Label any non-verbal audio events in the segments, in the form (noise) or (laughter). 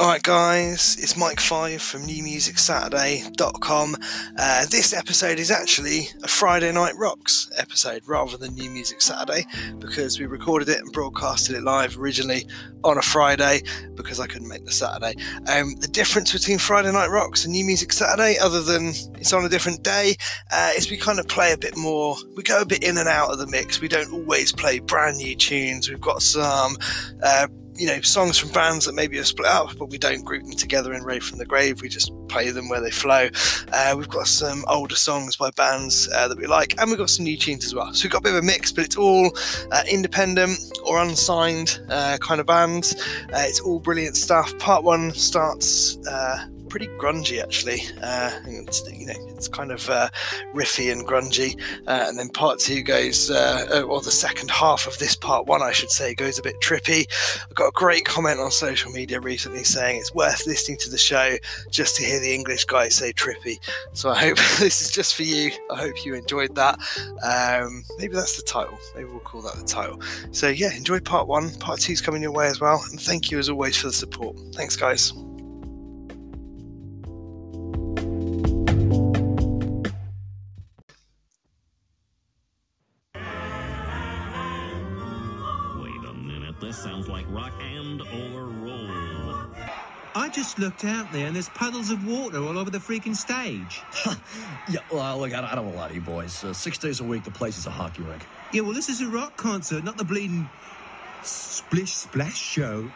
Alright, guys, it's Mike Five from NewMusicSaturday.com. Uh, this episode is actually a Friday Night Rocks episode rather than New Music Saturday because we recorded it and broadcasted it live originally on a Friday because I couldn't make the Saturday. Um, the difference between Friday Night Rocks and New Music Saturday, other than it's on a different day, uh, is we kind of play a bit more, we go a bit in and out of the mix. We don't always play brand new tunes. We've got some. Uh, you know songs from bands that maybe are split up, but we don't group them together in Rave from the Grave. We just play them where they flow. Uh, we've got some older songs by bands uh, that we like, and we've got some new tunes as well. So we've got a bit of a mix, but it's all uh, independent or unsigned uh, kind of bands. Uh, it's all brilliant stuff. Part one starts uh, pretty grungy actually. Uh, it's, you know, it's kind of uh, riffy and grungy, uh, and then part two goes, uh, uh, or the second half of this part one, I should say, goes a bit trippy. I got a great comment on social media recently saying it's worth listening to the show just to hear the English guy say trippy. So I hope (laughs) this is just for you. I hope you enjoyed that. Um, maybe that's the title. Maybe we'll call that the title. So yeah, enjoy part one. Part two's coming your way as well, and thank you as always for the support. Thanks, guys. Rock and or roll. I just looked out there and there's puddles of water all over the freaking stage. (laughs) yeah, well, look, I, I don't want to lie to you boys. Uh, six days a week, the place is a hockey rink. Yeah, well, this is a rock concert, not the bleeding splish splash show.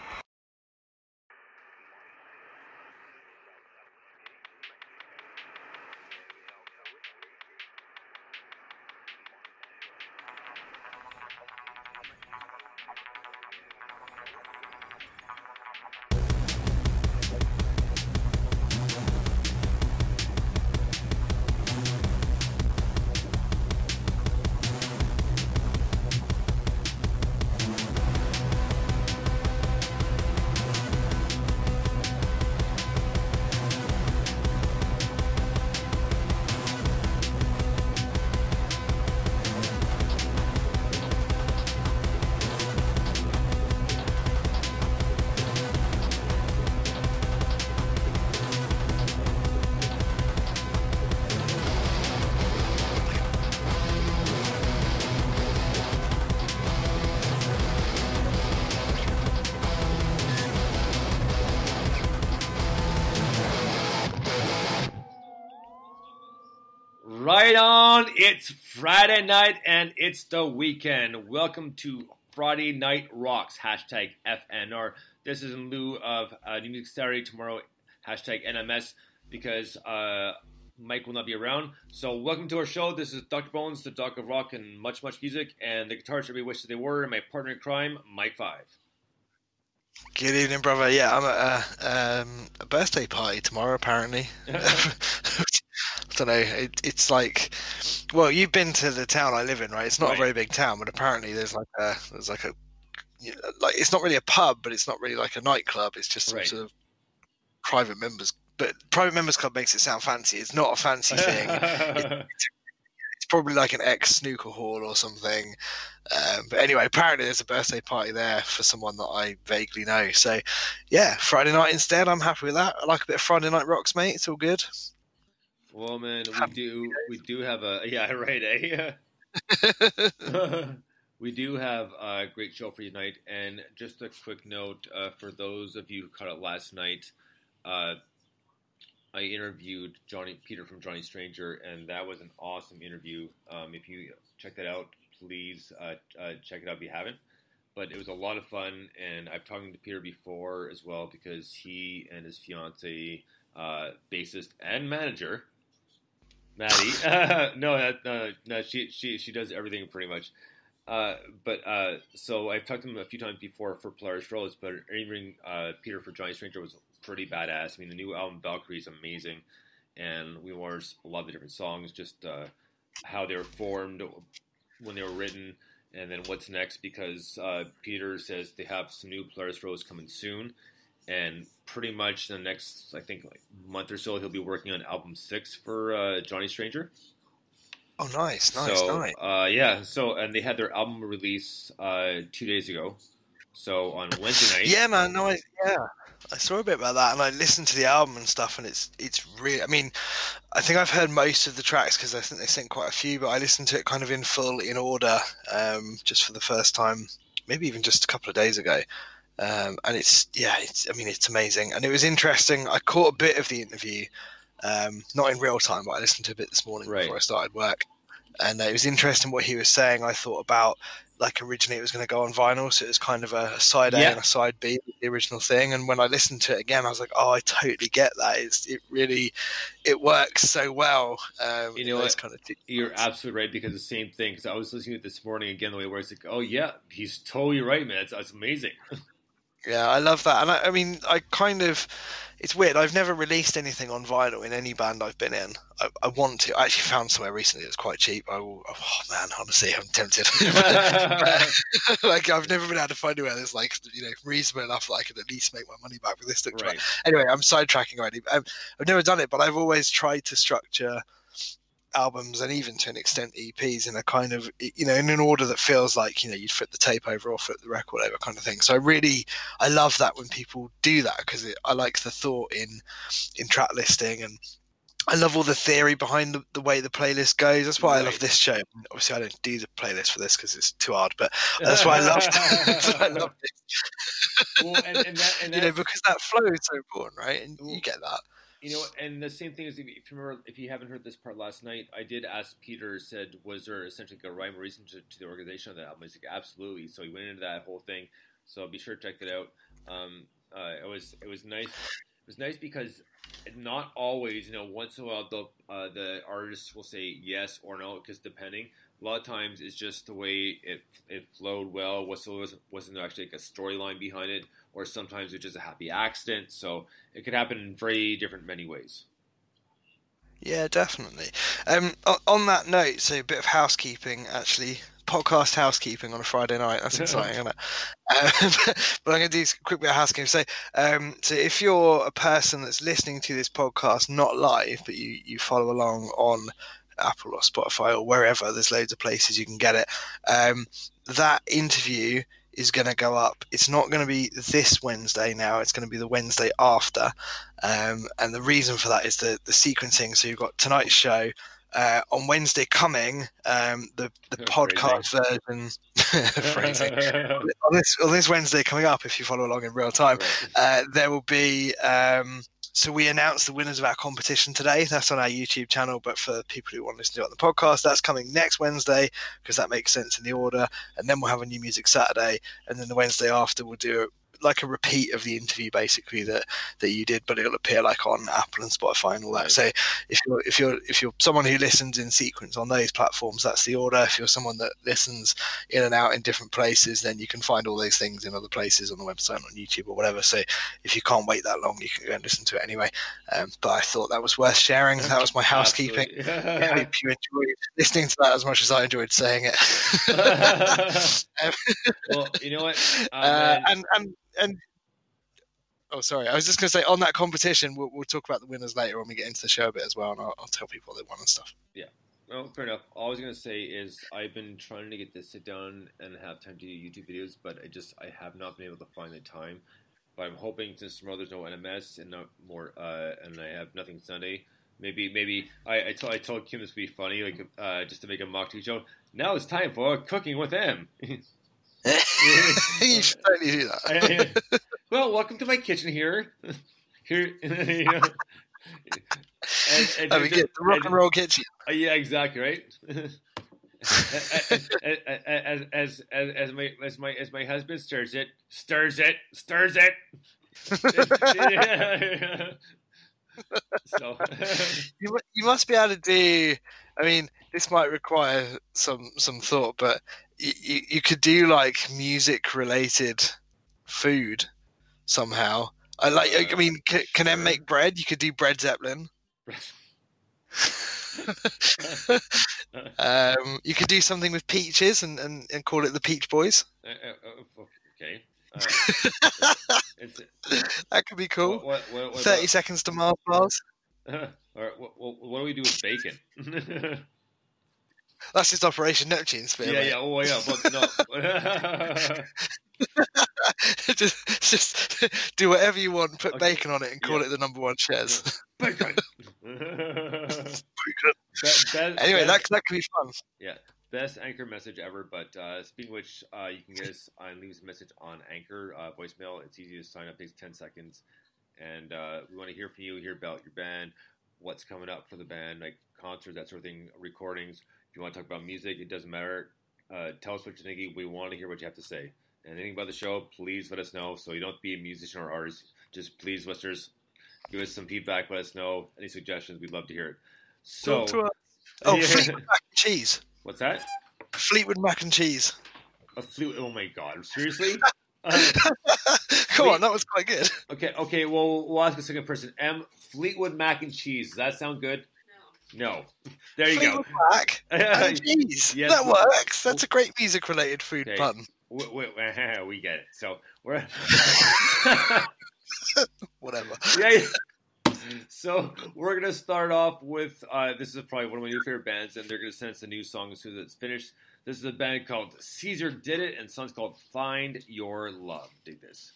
Friday night and it's the weekend. Welcome to Friday Night Rocks, hashtag FNR. This is in lieu of uh, New Music Saturday tomorrow, hashtag NMS, because uh, Mike will not be around. So, welcome to our show. This is Dr. Bones, the Doc of Rock and much, much music, and the guitars everybody wishes they were, and my partner in crime, Mike Five. Good evening, brother. Yeah, I'm at a, um, a birthday party tomorrow, apparently. I (laughs) (laughs) don't know. It, it's like, well, you've been to the town I live in, right? It's not Right. a very big town, but apparently there's like a there's like a like it's not really a pub, but it's not really like a nightclub. It's just some Right. sort of private members. But private members club makes it sound fancy. It's not a fancy thing. (laughs) it's probably like an ex snooker hall or something. Um, but anyway, apparently there's a birthday party there for someone that I vaguely know. So yeah, Friday night instead. I'm happy with that. I like a bit of Friday night rocks, mate. It's all good. well, man, we do we do have a (laughs) yeah, right, eh? (laughs) we do have a great show for you tonight. And just a quick note uh, for those of you who caught it last night, uh, I interviewed Johnny Peter from Johnny Stranger, and that was an awesome interview. Um, if you check that out, please uh, uh, check it out if you haven't. But it was a lot of fun, and I've talked to Peter before as well because he and his fiance, uh, bassist and manager, Maddie. (laughs) no, that, no, no, she she she does everything pretty much. Uh, but uh, so I've talked to him a few times before for Polaris Rose, but interviewing uh, Peter for Johnny Stranger was pretty badass. I mean, the new album Valkyrie is amazing, and we learned a lot of the different songs, just uh, how they were formed, when they were written, and then what's next. Because uh, Peter says they have some new Polaris Rose coming soon, and pretty much the next, I think, like month or so, he'll be working on album six for uh, Johnny Stranger. Oh, nice, nice, so, nice. Uh, yeah. So, and they had their album release uh, two days ago, So on Wednesday night, Yeah, man. No, I, yeah, I saw a bit about that, and I listened to the album and stuff, and it's it's really. I mean, I think I've heard most of the tracks because I think they sent quite a few, but I listened to it kind of in full in order, um, just for the first time, maybe even just a couple of days ago. Um, and it's yeah, it's I mean it's amazing, and it was interesting. I caught a bit of the interview, um, not in real time, but I listened to a bit this morning Right. before I started work, and it was interesting what he was saying. I thought about like originally it was going to go on vinyl, so it was kind of a, side A Yeah. and a side B, the original thing. And when I listened to it again, I was like, oh, I totally get that. It's it really it works so well. Um, You know those what? kind of You're parts. absolutely right because the same thing. Because I was listening to it this morning again the way where it's like, oh yeah, he's totally right, man. It's, it's amazing. (laughs) Yeah, I love that, and I, I mean, I kind of, it's weird. I've never released anything on vinyl in any band I've been in. I, I want to. I actually found somewhere recently that's quite cheap. I will. Oh man, honestly, I'm tempted. (laughs) (laughs) like I've never been able to find anywhere that's like you know reasonable enough that I can at least make my money back with this right. anyway, I'm sidetracking already. Um, I've never done it, but I've always tried to structure albums and even to an extent EPs in a kind of you know in an order that feels like you know you'd flip the tape over or flip the record over kind of thing. So I really I love that when people do that because I like the thought in in track listing and. I love all the theory behind the, the way the playlist goes. That's why I love this show. Obviously, I don't do the playlist for this because it's too hard, but that's why I love. (laughs) that's why I love (laughs) it. well, and, and that, and (laughs) you know, because that flow is so important, right? And you get that. You know, and the same thing is if you remember, if you haven't heard this part last night, I did ask Peter. Said, was there essentially a rhyme or reason to, to the organization of that album? He's like, absolutely. So he went into that whole thing. So be sure to check it out. Um, uh, it was it was nice. It was nice because not always, you know, once in a while the uh, the artist will say yes or no because depending. A lot of times it's just the way it it flowed well. Was wasn't wasn't there actually like a storyline behind it, or sometimes it's just a happy accident. So it could happen in very different many ways. Yeah, definitely. Um, on, on that note, so a bit of housekeeping, actually, podcast housekeeping on a Friday night. That's (laughs) exciting, isn't it? Um, (laughs) but I'm going to do a quick bit of housekeeping. So, um, so if you're a person that's listening to this podcast not live, but you you follow along on Apple or Spotify or wherever, there's loads of places you can get it. Um, that interview is going to go up. It's not going to be this Wednesday now. It's going to be the Wednesday after. Um, and the reason for that is the, the sequencing. So you've got tonight's show. Uh, on Wednesday coming, um, the, the podcast version, (laughs) on, (laughs) this, on this Wednesday coming up, if you follow along in real time, Right. uh, there will be. Um, so we announced the winners of our competition today. That's on our YouTube channel. But for people who want to listen to it on the podcast, that's coming next Wednesday because that makes sense in the order. And then we'll have a new music Saturday, and then the Wednesday after we'll do like a repeat of the interview basically that that you did, but it'll appear like on Apple and Spotify and all that. So if you're if you're if you're someone who listens in sequence on those platforms, that's the order. If you're someone that listens in and out in different places, then you can find all those things in other places on the website, on YouTube or whatever. So if you can't wait that long, you can go and listen to it anyway. Um, but I thought that was worth sharing. That was my housekeeping. I hope you enjoyed listening to that as much as I enjoyed saying it. (laughs) (laughs) well, you know what? (laughs) Uh, and and and oh, sorry, I was just going to say on that competition, we'll, we'll talk about the winners later when we get into the show a bit as well, and I'll, I'll tell people they won and stuff. Yeah. Well, fair enough. All I was gonna say is I've been trying to get this sit down and have time to do YouTube videos, but I just I have not been able to find the time. But I'm hoping since tomorrow there's no NMS and not more, uh, and I have nothing Sunday. Maybe maybe I I told I told Kim this would be funny, like uh, just to make a mock TV show. Now it's time for cooking with them. (laughs) (laughs) you should totally do that. well, welcome to my kitchen here. (laughs) Here, (laughs) you know. And, and, I mean, get the rock and roll kitchen. uh, yeah, exactly, right. as, as, as, as, as my as my as my husband stirs it, stirs it, stirs it. so you, you must be able to do. I mean, this might require some some thought, but you, you, you could do like music related food somehow. I like. I mean, can, can M make bread? You could do bread zeppelin. (laughs) um, you could do something with peaches and, and, and call it the Peach Boys. Uh, uh, uh, okay. Uh, (laughs) That could be cool. What, what, what, Thirty seconds to Mars bars. (laughs) All right, what, what, what do we do with bacon? That's his Operation Neptune spear. yeah, mate. yeah. Oh, yeah. But no. (laughs) just, just do whatever you want. Put Okay. bacon on it and call Yeah. it the number one shares. (laughs) Bacon. Be- anyway, best- that that could be fun. Yeah, best anchor message ever. But uh, speaking of which, uh, you can get us and leave us a message on Anchor uh, voicemail. It's easy to sign up; it takes ten seconds, and uh, we want to hear from you. Hear about your band, what's coming up for the band, like concerts, that sort of thing, recordings. If you want to talk about music, it doesn't matter. Uh, tell us what you're thinking. We want to hear what you have to say. And anything about the show, please let us know. So you don't be a musician or artist. Just please, listeners, give us some feedback. Let us know any suggestions. We'd love to hear it. So. (laughs) Oh, Yeah. Fleetwood mac and cheese. what's that? Fleetwood mac and cheese. A flute. Oh my god! Seriously? (laughs) Uh, Come on, that was quite good. okay. Okay. Well, we'll ask a second person. M. Fleetwood mac and cheese. Does that sound good? No. There you Fleetwood go. and cheese. (laughs) Yes. that works. That's a great music-related food Okay. pun. we, we, (laughs) we get it. So we're. (laughs) Whatever. yeah, yeah. So we're gonna start off with uh, this is probably one of my new favorite bands, and they're gonna send us a new song as soon as it's finished. This is a band called Caesar Did It, and the song's called "Find Your Love." Dig this.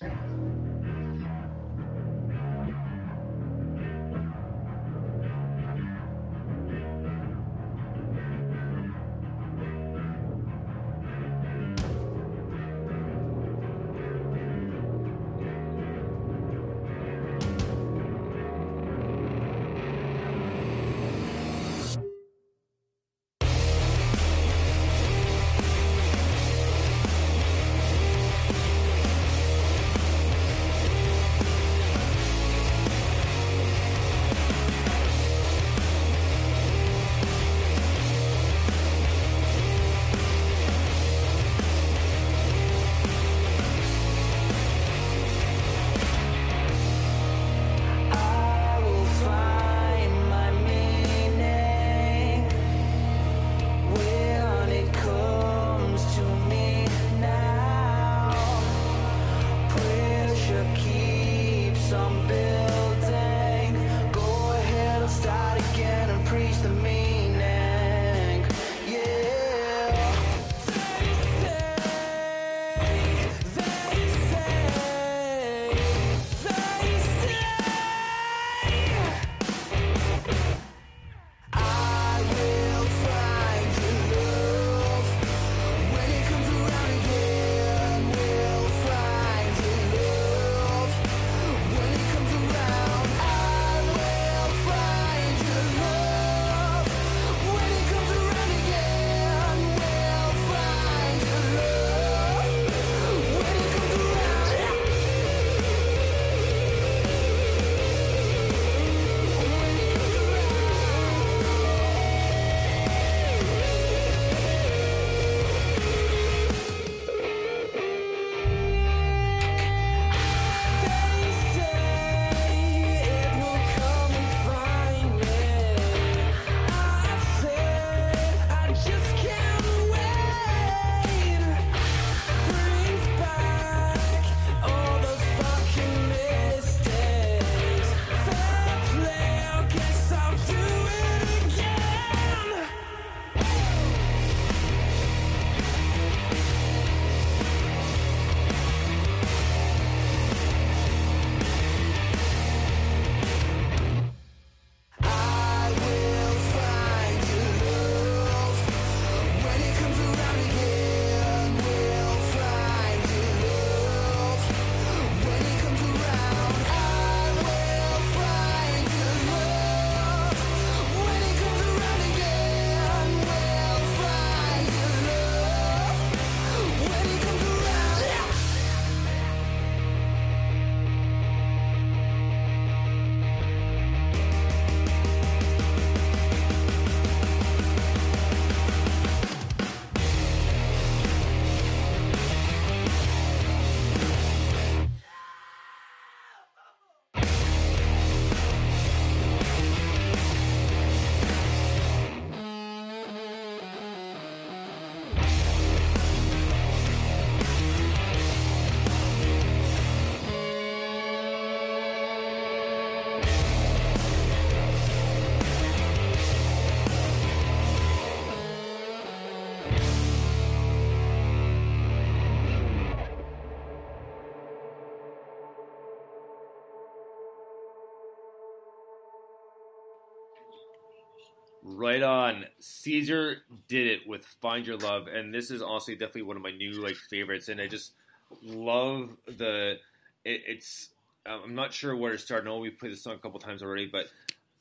Right on. Caesar did it with "Find Your Love," and this is honestly definitely one of my new like favorites. And I just love the. It, it's. I'm not sure where to start. I know we played this song a couple times already, but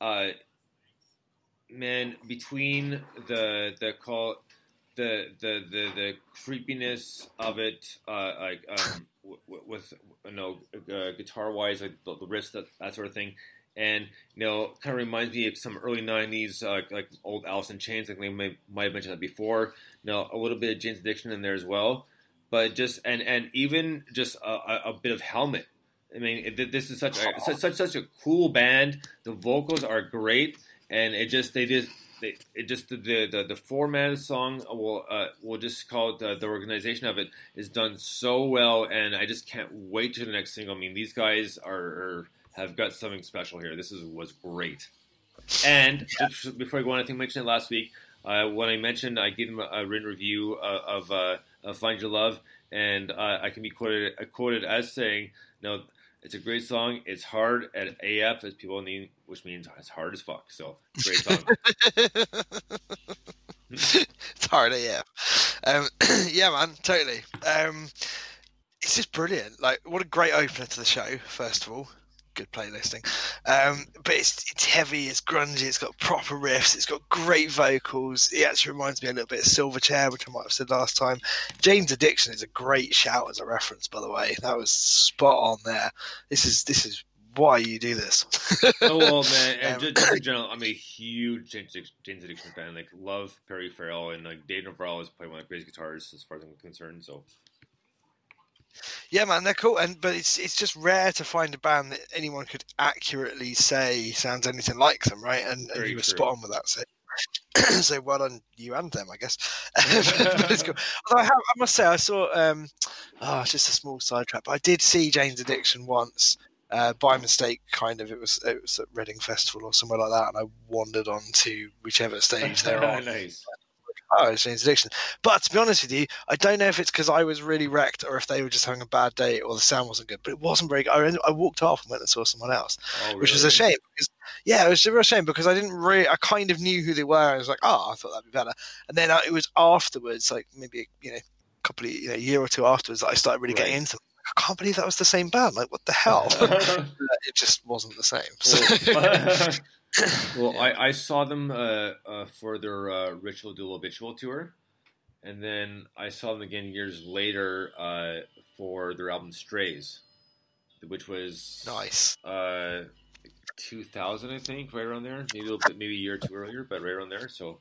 uh, man, between the the call, the the the, the creepiness of it, uh, like um, with you know uh, guitar wise, like the, the that that sort of thing, and you know, kind of reminds me of some early '90s, uh, like old Alice in Chains. Like they may, might have mentioned that before. You know, a little bit of Jane's Addiction in there as well, but just and and even just a, a, bit of Helmet. I mean, it, this is such a such, such a cool band. The vocals are great, and it just they just they, it just the, the the format of the song will uh, we'll just call it the, the organization of it is done so well, and I just can't wait to the next single. I mean, these guys are, are have got something special here. This is was great. And (laughs) just before I go on, I think I mentioned it last week uh, when I mentioned I gave them a, a written review uh, of, uh, of Find Your Love, and uh, I can be quoted quoted as saying, "No, it's a great song. It's hard at AF, as people need, which means it's hard as fuck. So great song. (laughs) it's hard, yeah. Um, (clears throat) yeah, man, totally. Um, it's just brilliant. Like, what a great opener to the show. First of all, good playlisting. Um, but it's it's heavy, it's grungy, it's got proper riffs, it's got great vocals. It actually reminds me a little bit of Silverchair, which I might have said last time. Jane's Addiction is a great shout as a reference, by the way. That was spot on there. This is this is why you do this. oh well, man, (laughs) and Um, just, in general, I'm a huge Jane's, Addiction fan. Like, love Perry Farrell, and like Dave Navarro is playing one of the greatest guitarists as far as I'm concerned. So Yeah, man, they're cool, and but it's it's just rare to find a band that anyone could accurately say sounds anything like them, right? And, and you were true. spot on with that. So, (clears throat) so well done you and them, I guess. (laughs) But it's (laughs) cool. Although I, have, I must say, I saw. Um, oh, it's just a small sidetrack. But I did see Jane's Addiction once. Uh, by mistake, kind of. It was it was at Reading Festival or somewhere like that, and I wandered on to whichever stage (laughs) they're on nice. Oh, it's Jane's Addiction. But to be honest with you, I don't know if it's because I was really wrecked or if they were just having a bad day or the sound wasn't good. But it wasn't very good. I, I walked off and went and saw someone else, Oh, which was a shame. Because, yeah, it was a real shame because I didn't really, I kind of knew who they were. I was like, oh, I thought that'd be better. And then uh, it was afterwards, like maybe, you know, a couple of, you know, a year or two afterwards that I started really getting into them. I can't believe that was the same band. Like, what the hell? (laughs) it just wasn't the same. So, well, (laughs) (laughs) well I, I saw them uh, uh, for their uh, Ritual de lo Habitual tour, and then I saw them again years later uh, for their album Strays, which was nice. uh, 2000, I think, right around there. Maybe a bit, maybe a year or two earlier, but right around there. So,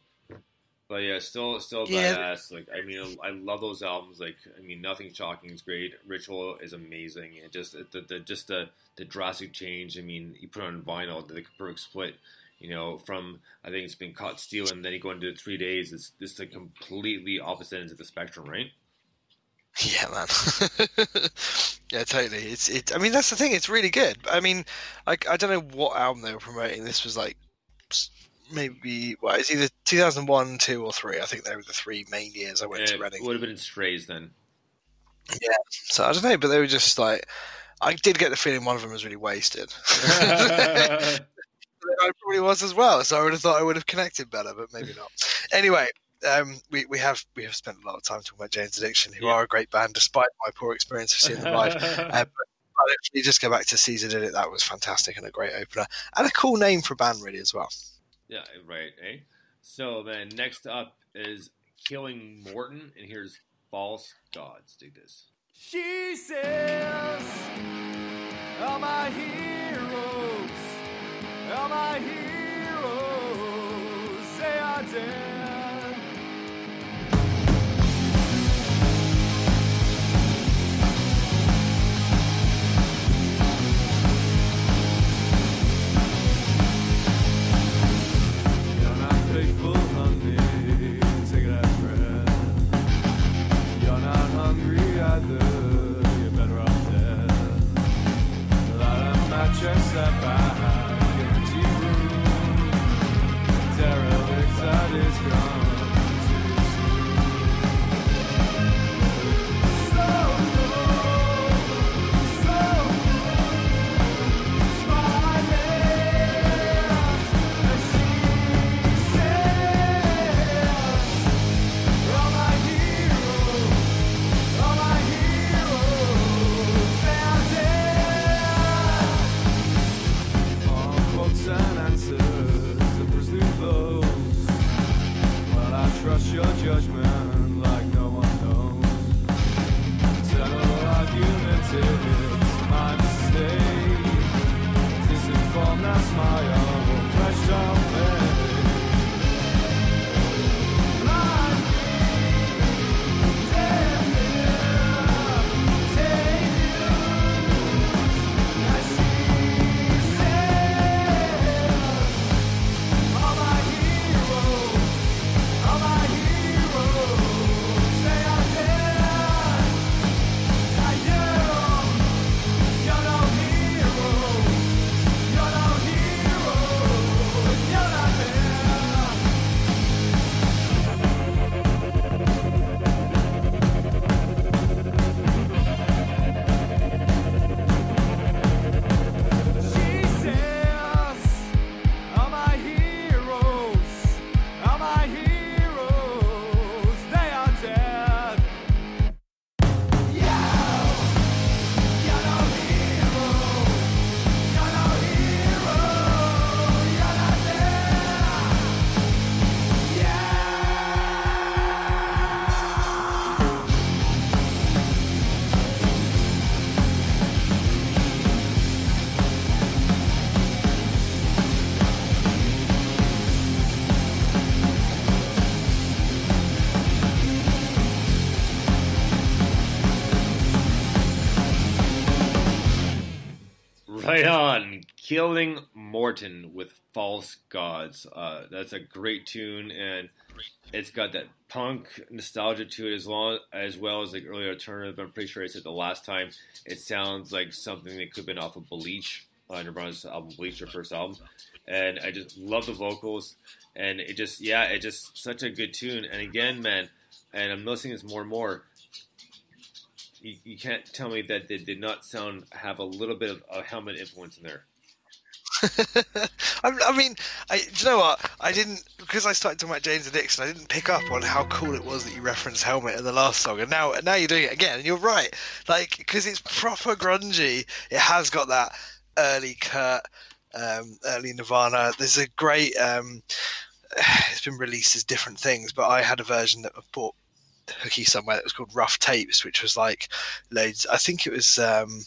but yeah, still, still Yeah. badass. Like, I mean, I love those albums. Like, I mean, Nothing Shocking is great. Ritual is amazing. And just the, the just the the drastic change. I mean, you put it on vinyl, the perfect split. You know, from I think it's Been Caught Stealing, and then you go into three days. It's just the completely opposite ends of the spectrum, right? Yeah, man. (laughs) yeah, totally. It's it. I mean, that's the thing. It's really good. I mean, like I don't know what album they were promoting. This was like maybe well, it's either 2001, two, or three. I think they were the three main years I went to It Reading. would have been in Strays then. Yeah, so I don't know, but they were just like. I did get the feeling one of them was really wasted. (laughs) I probably was as well, so I would have thought I would have connected better, but maybe not. Anyway, um, we, we have we have spent a lot of time talking about Jane's Addiction, who Yeah. are a great band, despite my poor experience of seeing them live. (laughs) Uh, but, but if you just go back to Caesar did it, that was fantastic and a great opener and a cool name for a band, really as well. Yeah, right. Eh. So then next up is Killing Morton, and here's False Gods. Do this. She says, All my heroes, all my heroes say are dead. Killing Morton with False Gods. Uh, that's a great tune, and it's got that punk nostalgia to it as long as well as like earlier alternative. I'm pretty sure I said the last time. It sounds like something that could have been off of Bleach, uh, Nirvana's album Bleach, their first album. And I just love the vocals, and it just yeah, it just such a good tune. And again, man, and I'm noticing this more and more. You, you can't tell me that they did not sound have a little bit of a helmet influence in there. (laughs) I, I mean, I, do you know what? I didn't because I started talking about Jane's Addiction. I didn't pick up on how cool it was that you referenced Helmet in the last song, and now now you're doing it again, and you're right. Like because it's proper grungy. It has got that early Kurt, um, early Nirvana. There's a great. Um, (sighs) it's been released as different things, but I had a version that I bought hooky somewhere that was called Rough Tapes, which was like loads. I think it was. Um,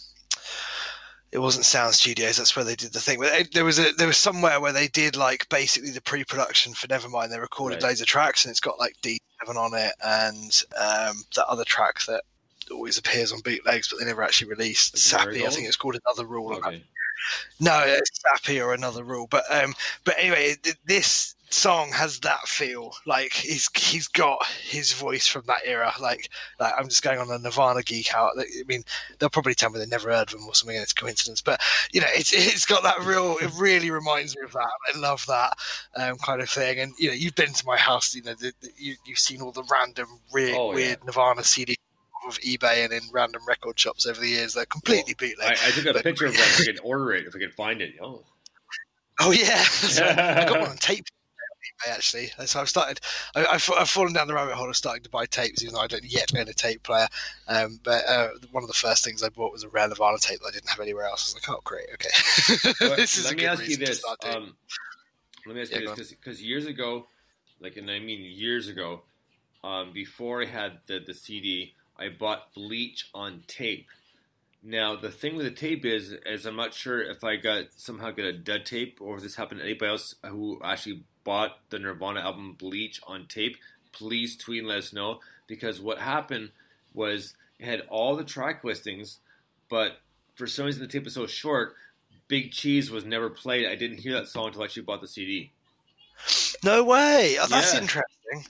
it wasn't Sound Studios. That's where they did the thing. But there was a there was somewhere where they did like basically the pre-production for Nevermind. They recorded Right. loads of tracks, and it's got like D7 on it, and um, that other track that always appears on bootlegs, but they never actually released. Like Sappy, I think it's called Another Rule. Okay. No, it's Sappy or Another Rule. But um, but anyway, this song has that feel. Like he's he's got his voice from that era. Like like I'm just going on a Nirvana geek out. I mean, they'll probably tell me they never heard of them or something, and it's a coincidence. But you know, it's it's got that real. It really reminds me of that. I love that um, kind of thing. And you know, you've been to my house. You know, the, the, you you've seen all the random weird, Oh, yeah. weird Nirvana CD of eBay and in random record shops over the years. They're completely I, bootleg. I took a But- picture of one if I (laughs) could order it, if I could find it. Oh, Oh yeah, (laughs) I got one on tape. Actually, so I've started. I, I've, I've fallen down the rabbit hole of starting to buy tapes, even though I don't yet own a tape player. Um, but uh, one of the first things I bought was a rare Nirvana tape that I didn't have anywhere else. I was like, oh great, okay. (laughs) But this is let me ask you this. Um, let me ask you this because years ago, like, and I mean years ago, um, before I had the the CD, I bought Bleach on tape. Now the thing with the tape is, is I'm not sure if I got somehow got a dud tape or if this happened to anybody else who actually bought the Nirvana album Bleach on tape. Please tweet and let us know because what happened was it had all the track listings, but for some reason the tape was so short. Big Cheese was never played. I didn't hear that song until I actually bought the CD. no way. Oh, that's Yeah. interesting.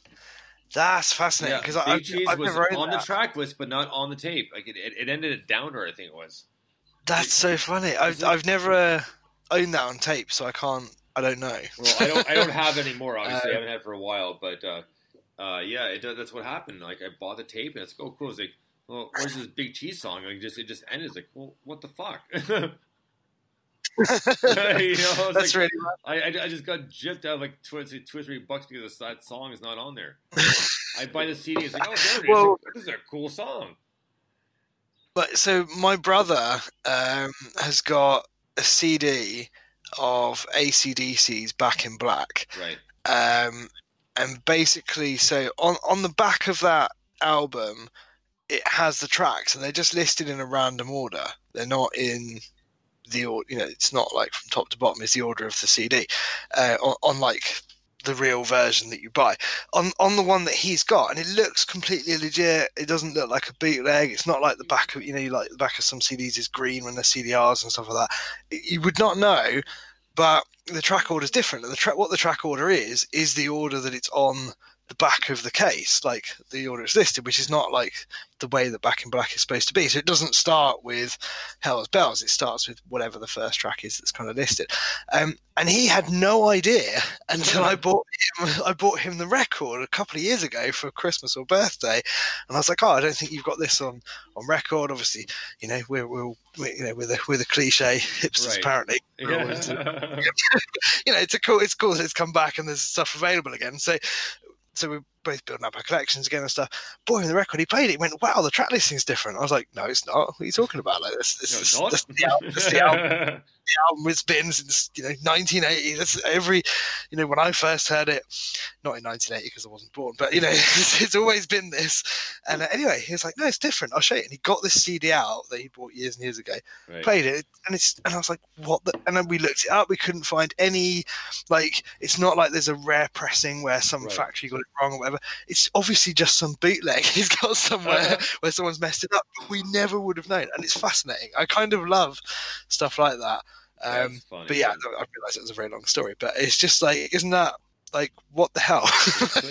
That's fascinating because Big I've, Cheese I've was never on that. the track list, but not on the tape. Like it, it, it ended at Downer, I think it was. That's so funny. I've I've never uh, owned that on tape, so I can't. I don't know. Well, I don't I don't have it anymore. (laughs) Obviously, Uh, I haven't had it for a while, but uh, uh, yeah, it, does- that's what happened. Like I bought the tape, and it's like, oh cool. It's like, well, where's this Big Cheese song? Like just it just ended. It's like, well, what the fuck? (laughs) (laughs) you know, it's That's like, really. I, I, I just got gypped out of like two, or three- two or three bucks because that song is not on there. I buy the CD. It's like, oh, there it is. Well- this is a cool song. But so my brother um, has got a CD of ACDC's Back in Black, Right. um, and basically, so on on the back of that album, it has the tracks, and they're just listed in a random order. They're not in the or you know, it's not like from top to bottom. It's the order of the CD, uh, on, on like the real version that you buy on on the one that he's got, and it looks completely legit. It doesn't look like a bootleg. It's not like the back of you know, like the back of some CDs is green when they're CDRs and stuff like that. You would not know, but the track order is different. And the track, what the track order is, is the order that it's on the back of the case, like the order it's listed, which is not like the way that Back in Black is supposed to be. So it doesn't start with Hell's Bells. It starts with whatever the first track is that's kind of listed. Um, and he had no idea until I bought him. I bought him the record a couple of years ago for Christmas or birthday, and I was like, "Oh, I don't think you've got this on on record." Obviously, you know, we're we're, you know we're the we're cliche hipsters Right. apparently. (laughs) Into- (laughs) you know, it's a cool. It's cool that it's come back and there's stuff available again. So, so we're both building up our collections again and stuff. Boy, the record he played it, he went, "Wow, the track listing's different." I was like, "No, it's not. What are you talking about? Like this, this, No, is it's not. this, the, al- this the album, (laughs) album has been since you know 1980. That's every, you know, when I first heard it, not in 1980 because I wasn't born, but you know, (laughs) it's, it's always been this. And uh, anyway, he was like, "No, it's different. I'll show you." And he got this CD out that he bought years and years ago, Right. played it, and it's and I was like, "What?" the And then we looked it up. We couldn't find any, like, it's not like there's a rare pressing where some Right. factory got it wrong or whatever. It's obviously just some bootleg (laughs) he's got somewhere where someone's messed it up. But we never would have known, and it's fascinating. I kind of love stuff like that. Um, funny. but yeah, I realised it was a very long story. But it's just like, isn't that like what the hell?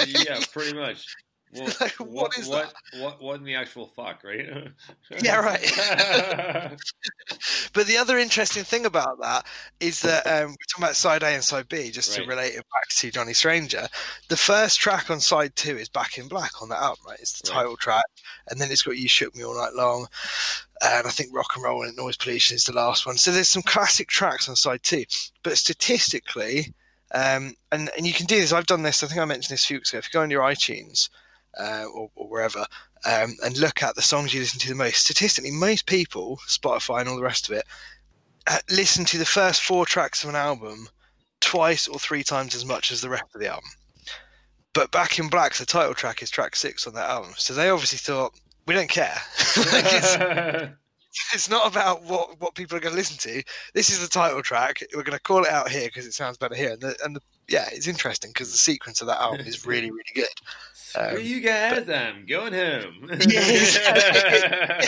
Yeah, (laughs) pretty much. Well, (laughs) Like, what, what is what, what, what in the actual fuck, right? (laughs) Yeah, right. (laughs) But the other interesting thing about that is that um, we're talking about side A and side B, just to relate it back to Johnny Stranger. The first track on side two is Back in Black on that album, right? It's the Right. title track, and then it's got You Shook Me All Night Long, and I think Rock and Roll and Noise Pollution is the last one. So there's some classic tracks on side two, but statistically, um, and and you can do this. I've done this. I think I mentioned this a few weeks ago. If you go on your iTunes uh, or, or wherever um, and look at the songs you listen to the most. Statistically, most people, Spotify and all the rest of it, uh, listen to the first four tracks of an album twice or three times as much as the rest of the album. But Back in Black, the title track is track six on that album. So they obviously thought, we don't care. (laughs) Like, it's, (laughs) it's not about what, what people are going to listen to. This is the title track. We're going to call it out here because it sounds better here. And, the, and the, yeah, it's interesting because the sequence of that album is (laughs) really, really good. Screw you guys, I'm going home. (laughs) (laughs) Yeah,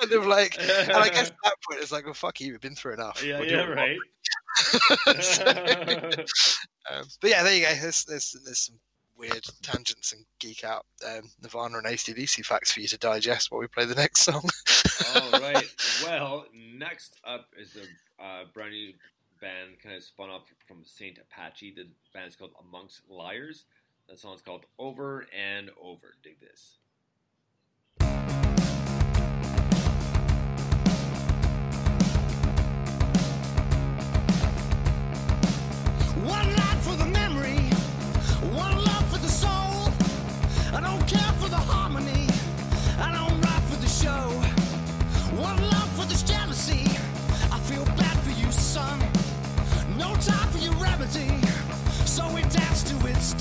kind of like, and I guess at that point it's like, well, fuck you, we've been through enough. yeah, you yeah, right. So, um, but yeah, there you go. There's, there's, there's some weird tangents and geek out um, Nirvana and ACDC facts for you to digest while we play the next song. All right. Well, next up is a uh, brand new band kind of spun off from Saint Apache. The band's called Amongst Liars. The song's called Over and Over. Dig this.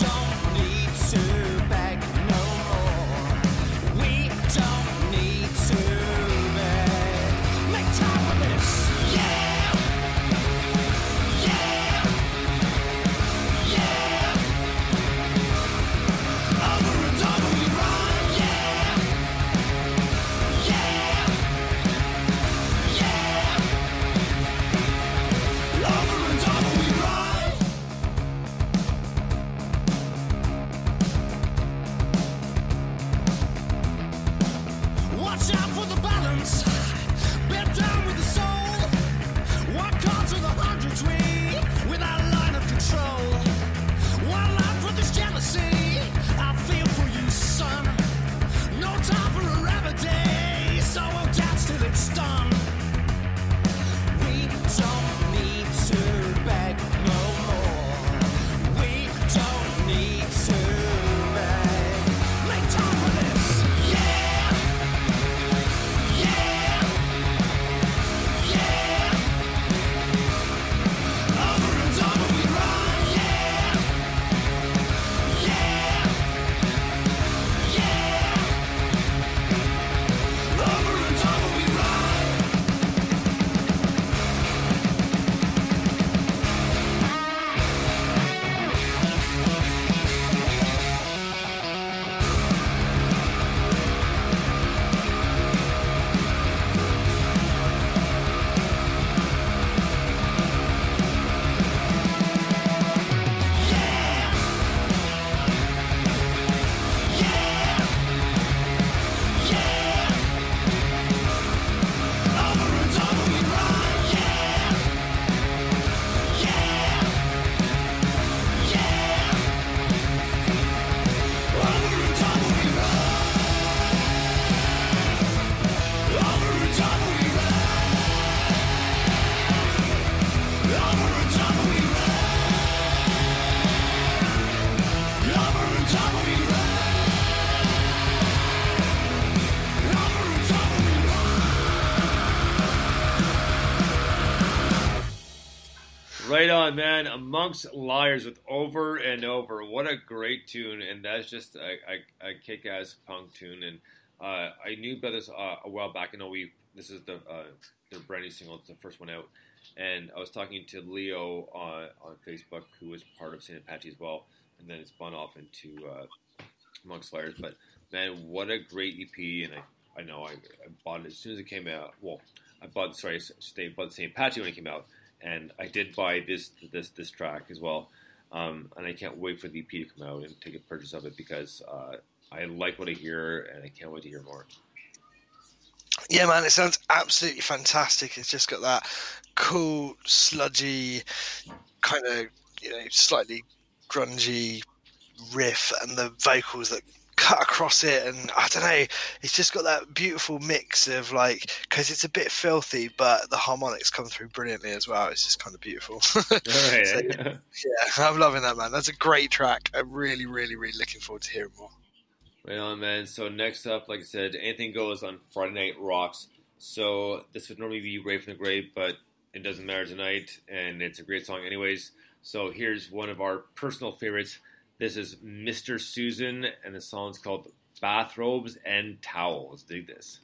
We Amongst Liars with Over and Over. What a great tune, and that's just a, a, a kick-ass punk tune. And uh, I knew about this uh, a while back. I know we this is the uh, their brand new single. It's the first one out. And I was talking to Leo on, on Facebook, who was part of St. Apache as well, and then it spun off into uh, Amongst Liars. But man, what a great EP! And I, I know I, I bought it as soon as it came out. Well, I bought sorry, I bought St. Apache when it came out, and I did buy this this this track as well. Um, and I can't wait for the EP to come out and take a purchase of it because uh, I like what I hear, and I can't wait to hear more. Yeah, man, it sounds absolutely fantastic. It's just got that cool, sludgy, kind of you know, slightly grungy riff, and the vocals that cut across it, and I don't know, it's just got that beautiful mix of like, because it's a bit filthy, but the harmonics come through brilliantly as well. It's just kind of beautiful. (laughs) Oh, All right. So, yeah, I'm loving that, man. That's a great track. I'm really, really, really looking forward to hearing more. Right on, man. So next up, like I said, anything goes on Friday Night Rocks. So this would normally be Rave from the Grave, but it doesn't matter tonight, and it's a great song anyways. So here's one of our personal favorites. This is Mr. Susan, and the song's called Bathrobes and Towels. Dig this.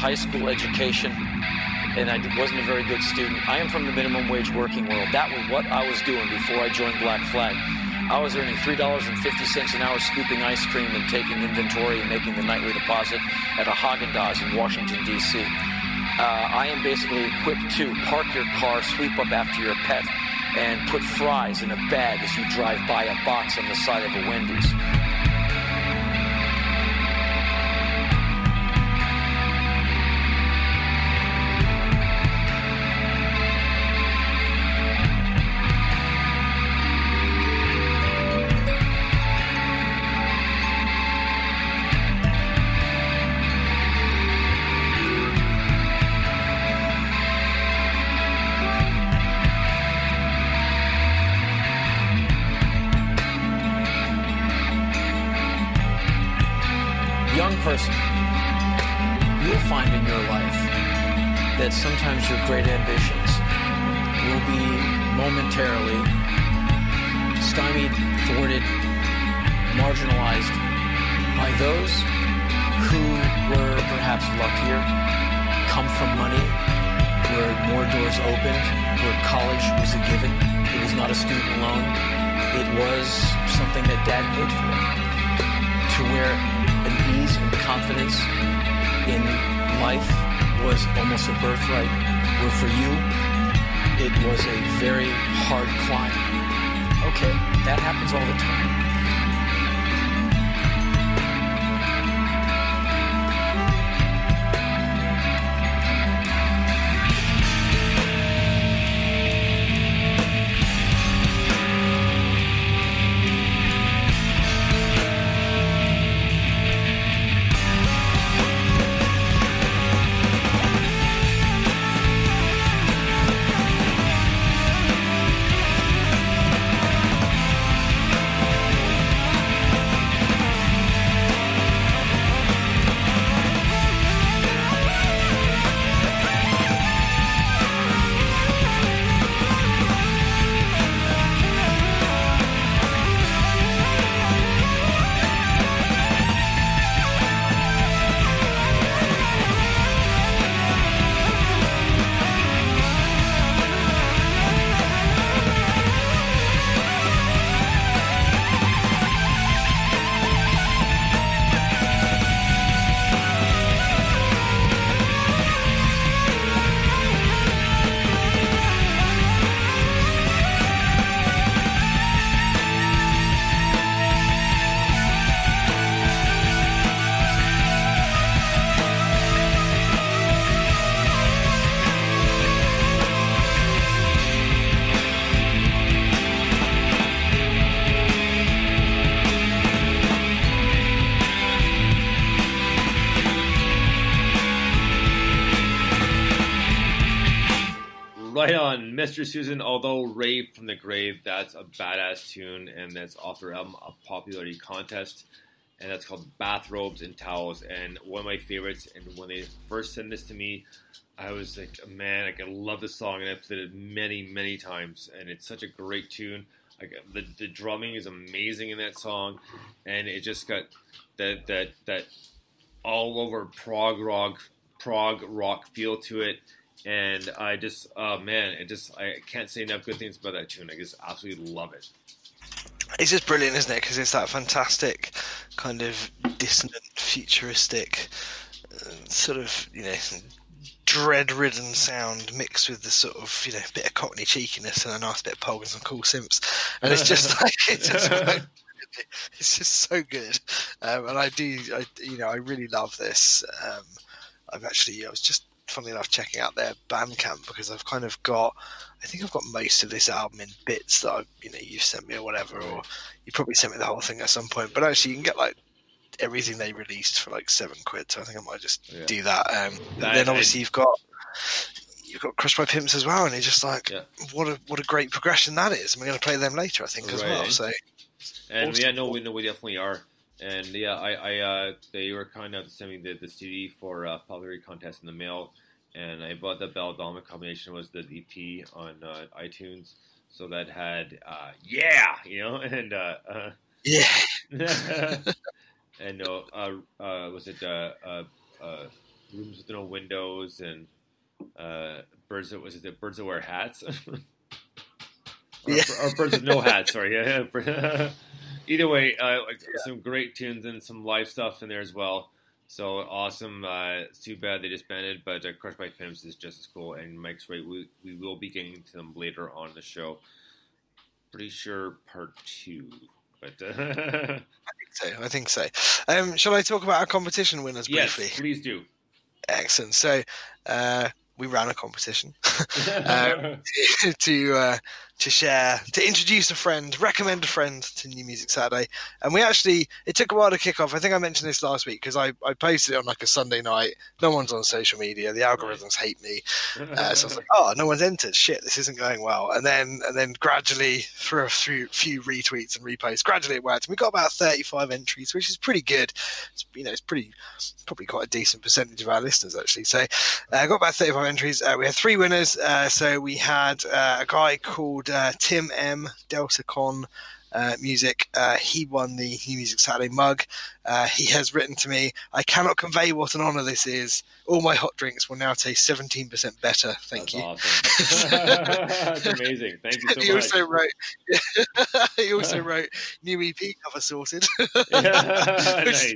High school education, and I wasn't a very good student. I am from the minimum wage working world. That was what I was doing before I joined Black Flag. I was earning $3.50 an hour scooping ice cream and taking inventory and making the nightly deposit at a Haagen-Dazs in Washington, D.C. Uh, I am basically equipped to park your car, sweep up after your pet, and put fries in a bag as you drive by a box on the side of a Wendy's. Hard climb. Okay, that happens all the time. Mr. Susan. Although Rave from the Grave, that's a badass tune, and that's off their album A Popularity Contest, and that's called Bathrobes and Towels. And one of my favorites. And when they first sent this to me, I was like, man, like, I love this song, and I played it many, many times. And it's such a great tune. Like the the drumming is amazing in that song, and it just got that that that all over prog rock prog rock feel to it. And I just, oh man, it just I can't say enough good things about that tune. I just absolutely love it. It's just brilliant, isn't it? Because it's that fantastic kind of dissonant, futuristic, uh, sort of you know, dread-ridden sound mixed with the sort of you know bit of Cockney cheekiness and a nice bit of pog and some cool simps, and it's just (laughs) like it's just like, it's just so good. Um, and I do, I you know, I really love this. Um, I've actually, I was just funnily enough checking out their Bandcamp because I've kind of got, I think I've got most of this album in bits that I, you know, you've sent me or whatever, or you probably sent me the whole thing at some point. But actually, you can get like everything they released for like seven quid. So I think I might just Yeah. do that. Um, That- then obviously you've got you've got Crushed by Pimps as well, and it's just like Yeah. what a what a great progression that is. And we're going to play them later, I think, as Right. well. So And Awesome. yeah, no, we know we definitely are. And yeah, I, I uh, they were kind enough to send me the, the CD for uh, popularity contest in the mail, and I bought the Belladonna combination was the EP on uh, iTunes, so that had uh, yeah, you know, (laughs) and uh, uh, yeah, (laughs) and no, uh, uh, was it uh, uh, uh, rooms with no windows and uh, birds that was it the birds that wear hats? (laughs) or, Yeah. or birds with no hats. Sorry, yeah. Yeah. Either way, uh, like some great tunes and some live stuff in there as well. So awesome! Uh, it's too bad they disbanded, but uh, Crushed by Pimps is just as cool. And Mike's right; we we will be getting to them later on the show. Pretty sure part two, but uh, (laughs) I think so I think so. Um, shall I talk about our competition winners briefly? yes, please do. Excellent. So uh, we ran a competition. Um, (laughs) (laughs) to uh, to share, to introduce a friend, recommend a friend to New Music Saturday. And we actually, it took a while to kick off. I think I mentioned this last week because I, I posted it on like a Sunday night. No one's on social media. The algorithms hate me. Uh, so I was like, (laughs) oh, no one's entered. Shit, this isn't going well. And then, and then gradually, through a few, few retweets and reposts, gradually it worked. And we got about 35 entries, which is pretty good. It's, you know, it's pretty, probably quite a decent percentage of our listeners actually. So I uh, got about 35 entries. Uh, we had three winners. Uh, so we had uh, a guy called uh, Tim M. Delta Con uh, Music. Uh, he won the New Music Saturday mug. Uh, he has written to me, I cannot convey what an honour this is. All my hot drinks will now taste 17% better. Thank That's you. awesome. (laughs) That's amazing. Thank you so he much. also wrote. (laughs) he also wrote new EP cover sorted. (laughs) nice.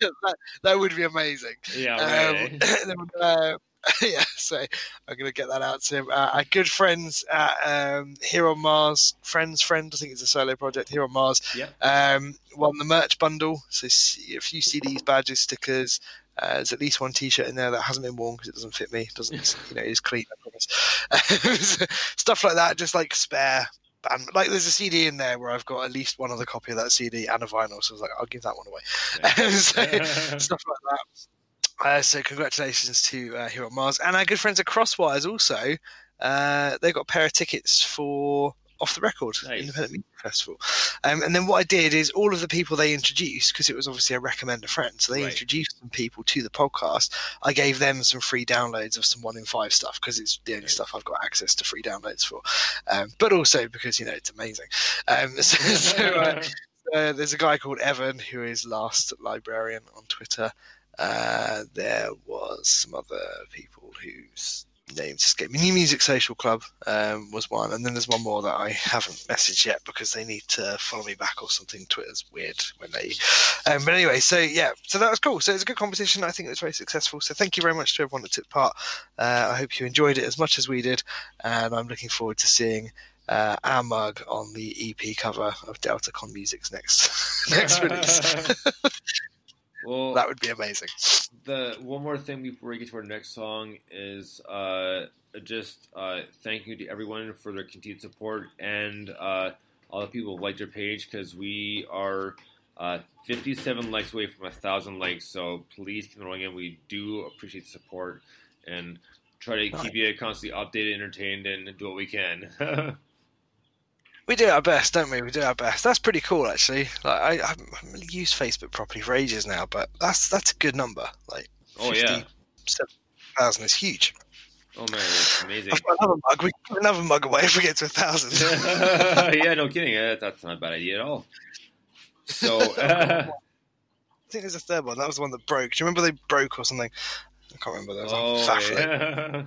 that, that would be amazing. Yeah, Um, right. uh, (laughs) yeah, so I'm going to get that out to him. Uh, our good friends at um, Here on Mars, Friends Friend, I think it's a solo project, Here on Mars, yeah. um, won the merch bundle. So a few CDs, badges, stickers. Uh, there's at least one T-shirt in there that hasn't been worn because it doesn't fit me. It doesn't, (laughs) you know, it's clean. I promise. (laughs) Stuff like that, just like spare. And like, there's a CD in there where I've got at least one other copy of that CD and a vinyl. So I was like, I'll give that one away. so, stuff like that. Uh, so congratulations to uh, Here on Mars and our good friends at Crosswires also. Uh, they got a pair of tickets for Off the Record Nice. Independent Music Festival. Um, and then what I did is all of the people they introduced, because it was obviously a recommend a friend, so they Right. introduced some people to the podcast. I gave them some free downloads of some one in five stuff because it's the only Nice. stuff I've got access to free downloads for. Um, but also because you know it's amazing. Um, (laughs) so, so, uh, (laughs) uh, there's a guy called Evan who is last librarian on Twitter. Uh, there was some other people whose names escape me. New Music Social Club um, was one, and then there's one more that I haven't messaged yet because they need to follow me back or something. Twitter's weird when they. Um, but anyway, so yeah, so that was cool. So it was a good competition. I think it was very successful. So thank you very much to everyone that took part. Uh, I hope you enjoyed it as much as we did, and I'm looking forward to seeing uh, our mug on the EP cover of Delta Con Music's next (laughs) next release. (laughs) well, that would be amazing. the one more thing before we get to our next song is uh, just uh, thank you to everyone for their continued support and uh, all the people who liked our page because we are uh, 57 likes away from a thousand likes. So please keep rolling in. We do appreciate the support and try to keep you constantly updated, entertained, and do what we can. (laughs) We do our best, don't we? We do our best. That's pretty cool, actually. Like I, I haven't used Facebook properly for ages now, but that's that's a good number. Like oh yeah. thousand is huge. Oh man, that's amazing. Another mug. We give another mug away if we get to a thousand. (laughs) yeah, no kidding. Uh, That's not a bad idea at all. So, (laughs) (laughs) I think there's a third one. That was the one that broke. Do you remember they broke or something? I can't remember. That was oh, yeah.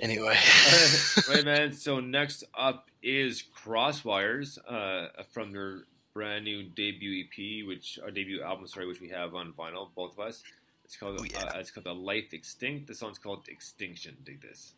Anyway. (laughs) right, man. (laughs) So next up is Crosswires uh, from their brand new debut EP, which our debut album, sorry, which we have on vinyl, both of us. It's called Oh, yeah. uh, it's called The Life Extinct. The song's called Extinction. Dig this.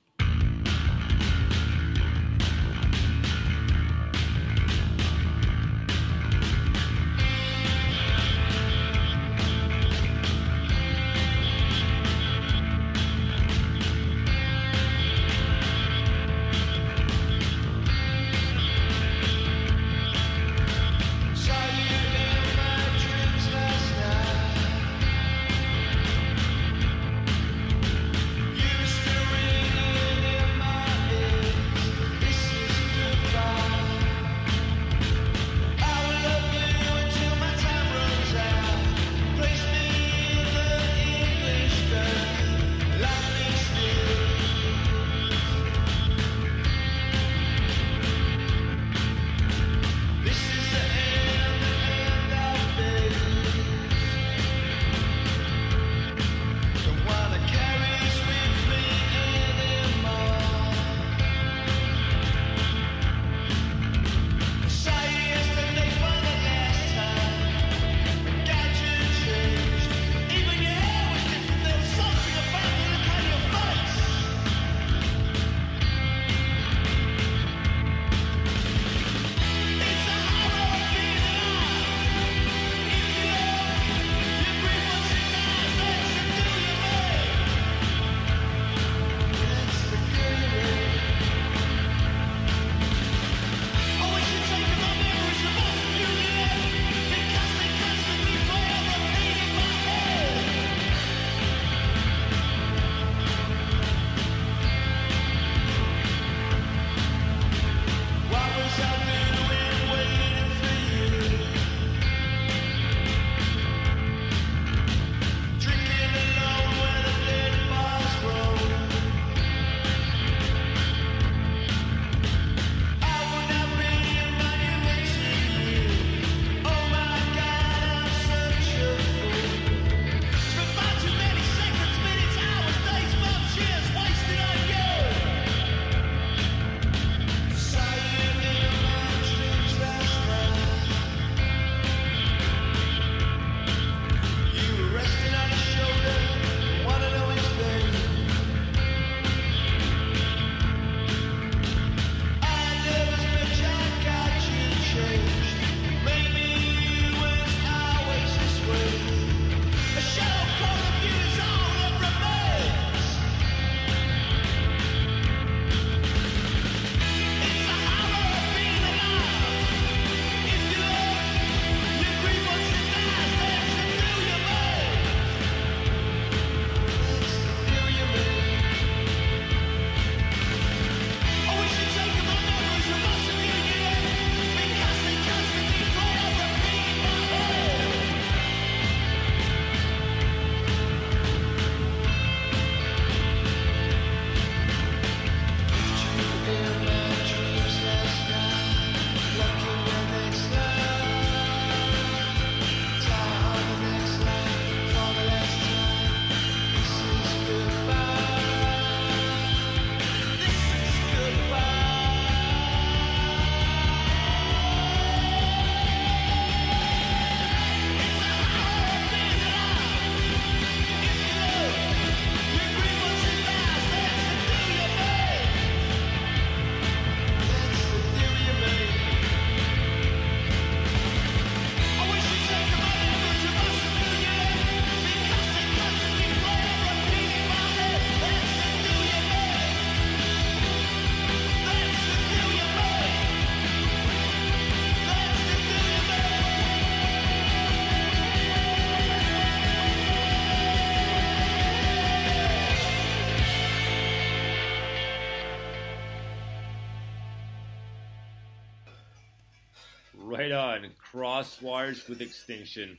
On. Crosswires with Extinction.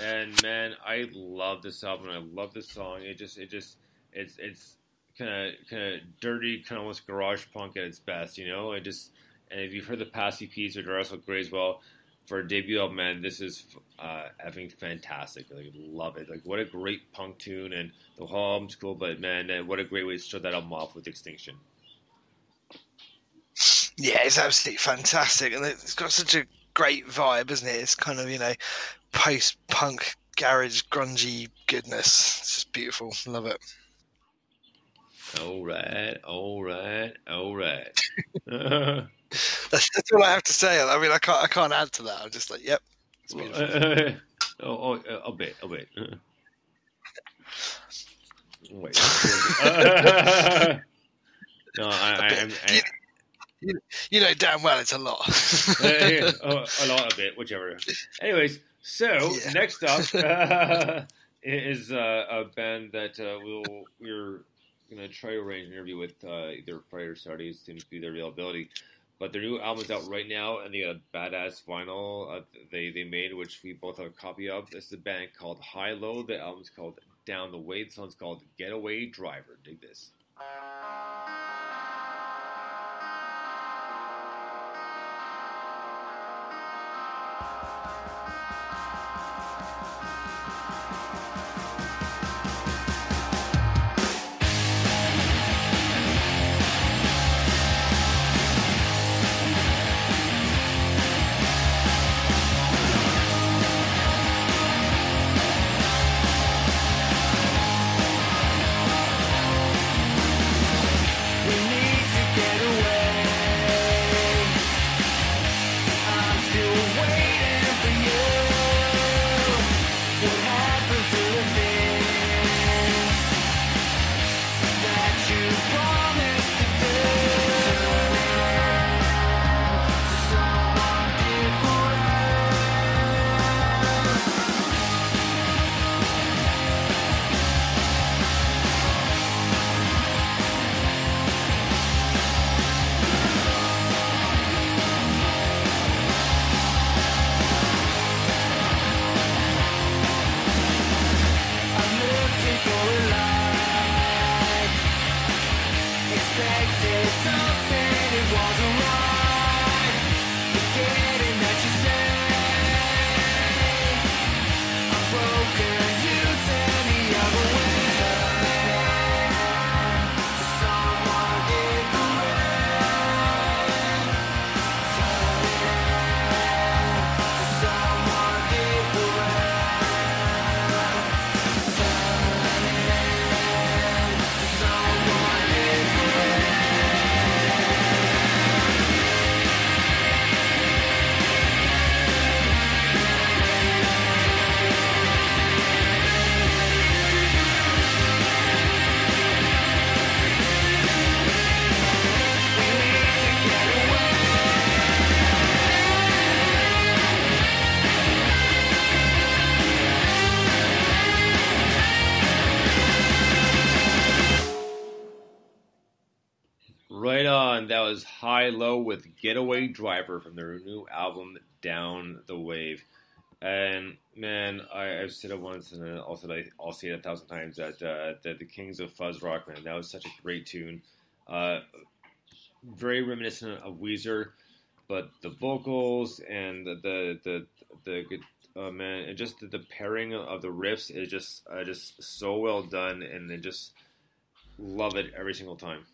And man, I love this album. I love this song. It just, it just, it's, it's kind of, kind of dirty, kind of almost garage punk at its best. You know, it just, and if you've heard the past EPs or Russell Gray's well, for a debut album, man, this is uh, having fantastic. Like, love it. Like, what a great punk tune, and the whole album's cool. But man, what a great way to start that album off with Extinction. Yeah, it's absolutely fantastic, and it's got such a great vibe, isn't it? It's kind of you know post-punk garage grungy goodness. It's just beautiful. Love it. All right, all right, all right. (laughs) (laughs) That's, that's all I have to say. I mean, I can't I can't add to that. I'm just like, yep, it's beautiful. (laughs) oh, oh, uh, a bit, a bit. Wait. no, I, I. I, (laughs) You, know damn well it's a lot. (laughs) uh, oh, a lot of it, whichever. (laughs) Anyways, so Yeah. next up is uh, a band that uh, we'll we're gonna try to arrange an interview with uh, either Friday or Saturday as soon as be their availability. But their new album is out right now, and they got a badass vinyl uh, they they made, which we both have a copy of. This is a band called High Low. The album's called Down the Way. The song's called Getaway Driver. Dig this. Low with Getaway Driver from their new album Down the Wave. And man, I, I've said it once, and also I, I'll say it a thousand times that uh, that the Kings of Fuzz Rock, man, that was such a great tune. Uh, very reminiscent of Weezer, but the vocals and the the the, the uh, man, and just the, the pairing of the riffs is just uh, just so well done, and I just love it every single time.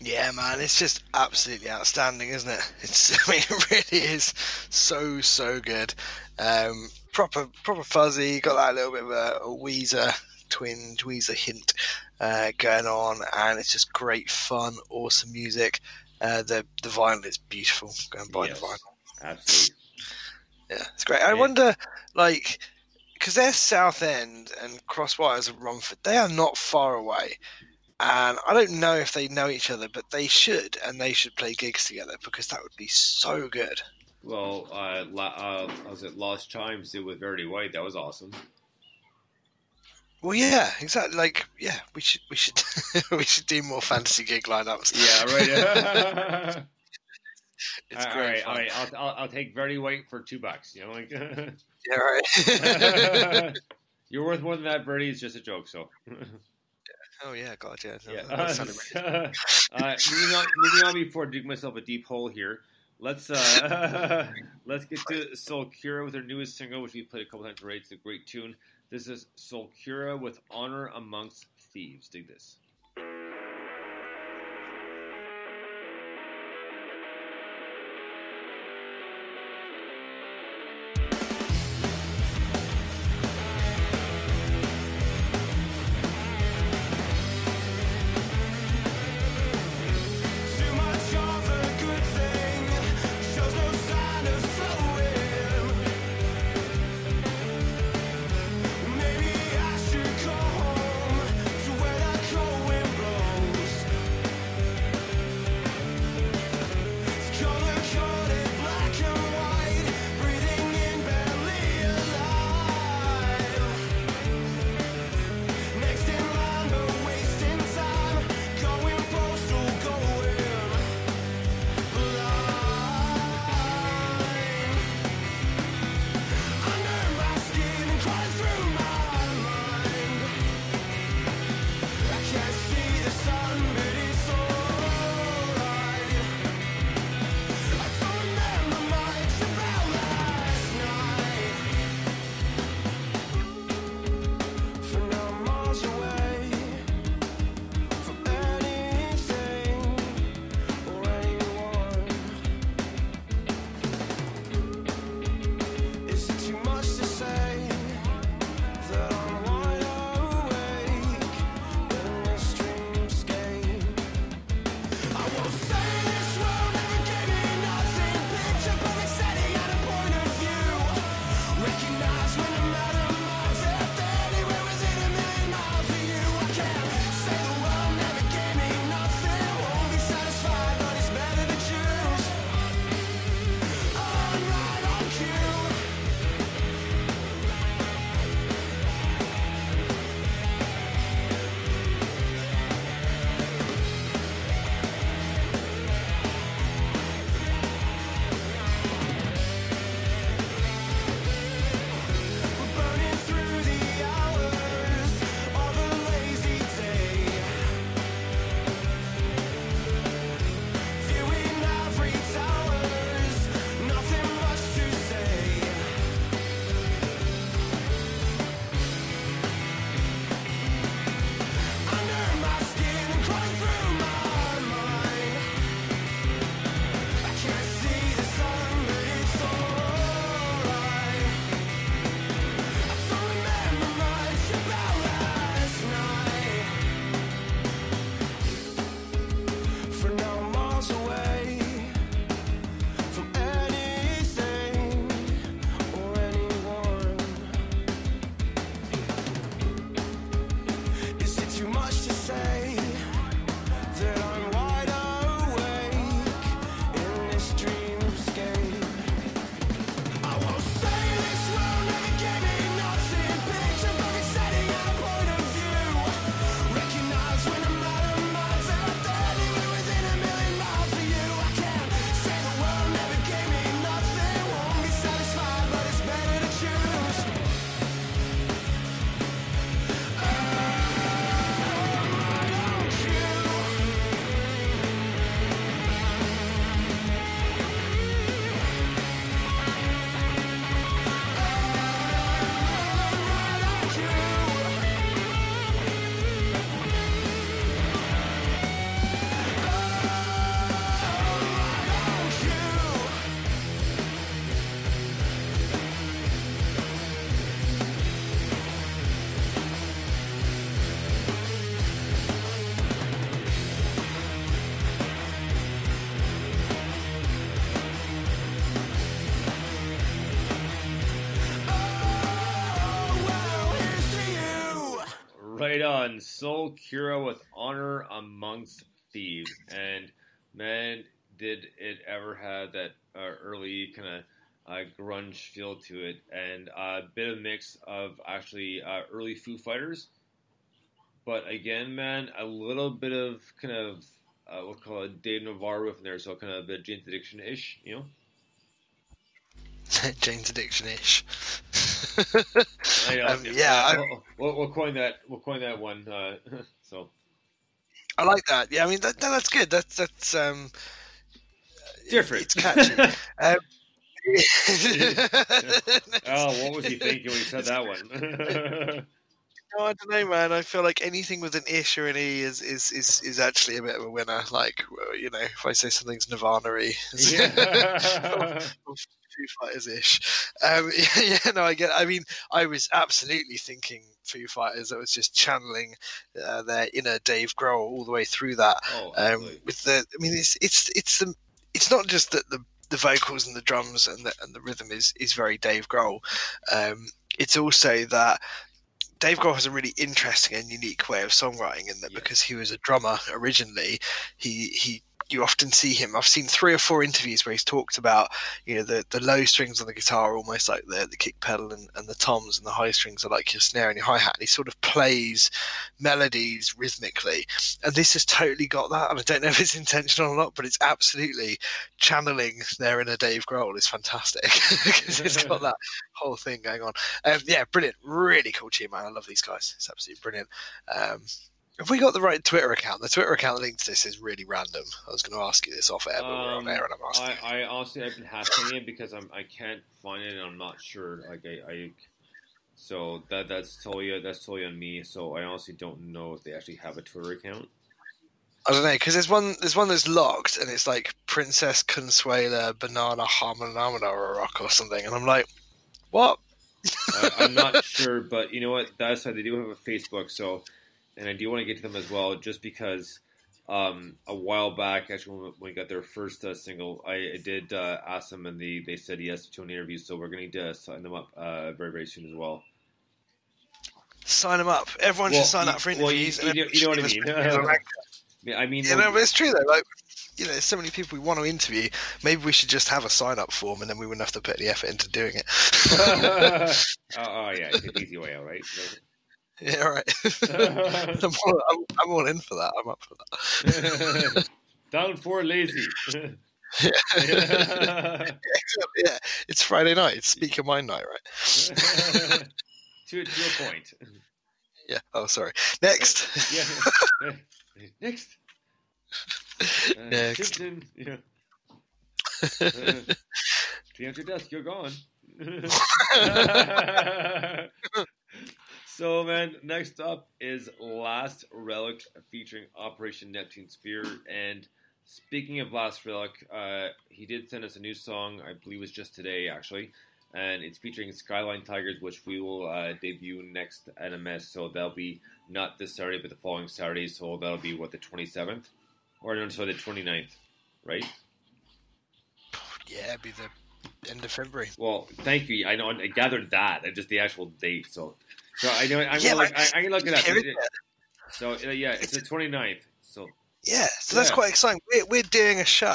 Yeah, man, it's just absolutely outstanding, isn't it? (laughs) It's, I mean, (laughs) it really is so so good. Um, proper proper fuzzy. Got that little bit of a, a Weezer twinge, Weezer hint uh, going on, and it's just great fun, awesome music. Uh, the the vinyl is beautiful. Go and buy Yes. the vinyl. Absolutely. Yeah, it's great. I Yeah. wonder, like, because they're Southend and Crosswires and Romford, they are not far away and I don't know if they know each other, but they should, and they should play gigs together because that would be so good. Well, uh, la- uh, I was at Lost Chimes did with Very White. That was awesome. Well, yeah, exactly. Like, yeah, we should we should (laughs) we should do more fantasy gig lineups. Yeah, right. (laughs) (laughs) it's all great. Right, all right, I'll, I'll, I'll take Very White for two bucks. You know, like yeah, right. You're worth more than that, Bertie. It's just a joke, so. Oh yeah, God, yeah. yeah. Uh, (laughs) uh, moving, on, moving on before I dig myself a deep hole here. Let's uh, (laughs) let's get to Solcura with their newest single, which we played a couple times Right, It's a great tune. This is Solcura with "Honor Amongst Thieves." Dig this. Ueda on, Solcura with Honor Amongst Thieves. And man, did it ever have that uh, early kind of uh, grunge feel to it, and a bit of a mix of actually uh, early Foo Fighters. But again, man, a little bit of kind of uh, we'll call it Dave Navarro in there, so kind of a bit Jane's Addiction ish, you know. (laughs) Jane's Addiction ish. (laughs) Um, yeah, we'll, we'll, we'll coin that. We'll coin that one. Uh, (laughs) so I like that. Yeah, I mean that, that- that's good. That's that's um different. It's catchy. um, oh, what was he thinking when he said that one? No, I don't know, man. I feel like anything with an ish or an e is is is, is actually a bit of a winner. Like you know, if I say something's Nirvana-y, yeah. Foo Fighters ish. Um, yeah, (laughs) yeah, no, I get. I mean, I was absolutely thinking Foo Fighters. I was just channeling uh, their inner Dave Grohl all the way through that. oh, Um, with the, I mean, it's it's it's the it's not just that the the vocals and the drums and the and the rhythm is is very Dave Grohl. Um, it's also that. Dave Grohl has a really interesting and unique way of songwriting in that Yes. because he was a drummer originally, he he you often see him. I've seen three or four interviews where he's talked about, you know, the, the low strings on the guitar are almost like the, the kick pedal and, and the toms, and the high strings are like your snare and your hi hat. He sort of plays melodies rhythmically. And this has totally got that. And I don't know if it's intentional or not, but it's absolutely channeling their inner Dave Grohl is fantastic (laughs) because it's got that whole thing going on. Um, yeah, brilliant. Really cool tune, man. I love these guys. It's absolutely brilliant. Um, have we got the right Twitter account? The Twitter account linked to this is really random. I was going to ask you this off air, but we're on Um, air and I'm asking. I, I honestly I've been hasking it because I'm I can't find it and I'm not sure. Like I, I so that that's totally that's totally on me. So I honestly don't know if they actually have a Twitter account. I don't know because there's one there's one that's locked and it's like Princess Consuela Banana Harmonamana or Rock or something, and I'm like, what? I'm not (laughs) sure, but you know what? That's aside, they do have a Facebook, so and I do want to get to them as well, just because um, a while back, actually, when we- got their first uh, single, I, I did uh, ask them, and they, they said yes to an interview, so we're going to sign them up uh, very very soon as well. Sign them up. Everyone Well, should sign you- up for well, you- interviews. you know- you know what I mean. (laughs) I mean, I mean, Yeah, no, but it's true though. Like, you know, there's so many people we want to interview. Maybe we should just have a sign up form, and then we wouldn't have to put any effort into doing it. (laughs) (laughs) oh, oh, yeah, it's an easy way out, right? Yeah, right. (laughs) (laughs) I'm, all, I'm, I'm all in for that. I'm up for that. (laughs) Down for lazy. yeah, Yeah. it's Friday night. It's Speak Your Mind night, right? to, to a point. Yeah. Oh, sorry. Next. Yeah. Next. Uh, Next. Yeah. Uh, clean out your desk. You're gone. So, man, next up is Last Relic featuring Operation Neptune Spear. And speaking of Last Relic, uh, he did send us a new song. I believe it was just today, actually. And it's featuring Skyline Tigers, which we will uh, debut next NMS. So that'll be not this Saturday, but the following Saturday. So that'll be, what, the 27th? Or no, sorry, the 29th, right? yeah, it'd be the end of February. Well, thank you. I know I gathered that. I just the actual date. So, so I know I'm Yeah, gonna look, like, I, I can look it up. Here it is. So uh, yeah, it's the 29th. So Yeah, so that's Yeah. quite exciting. We're, we're doing a show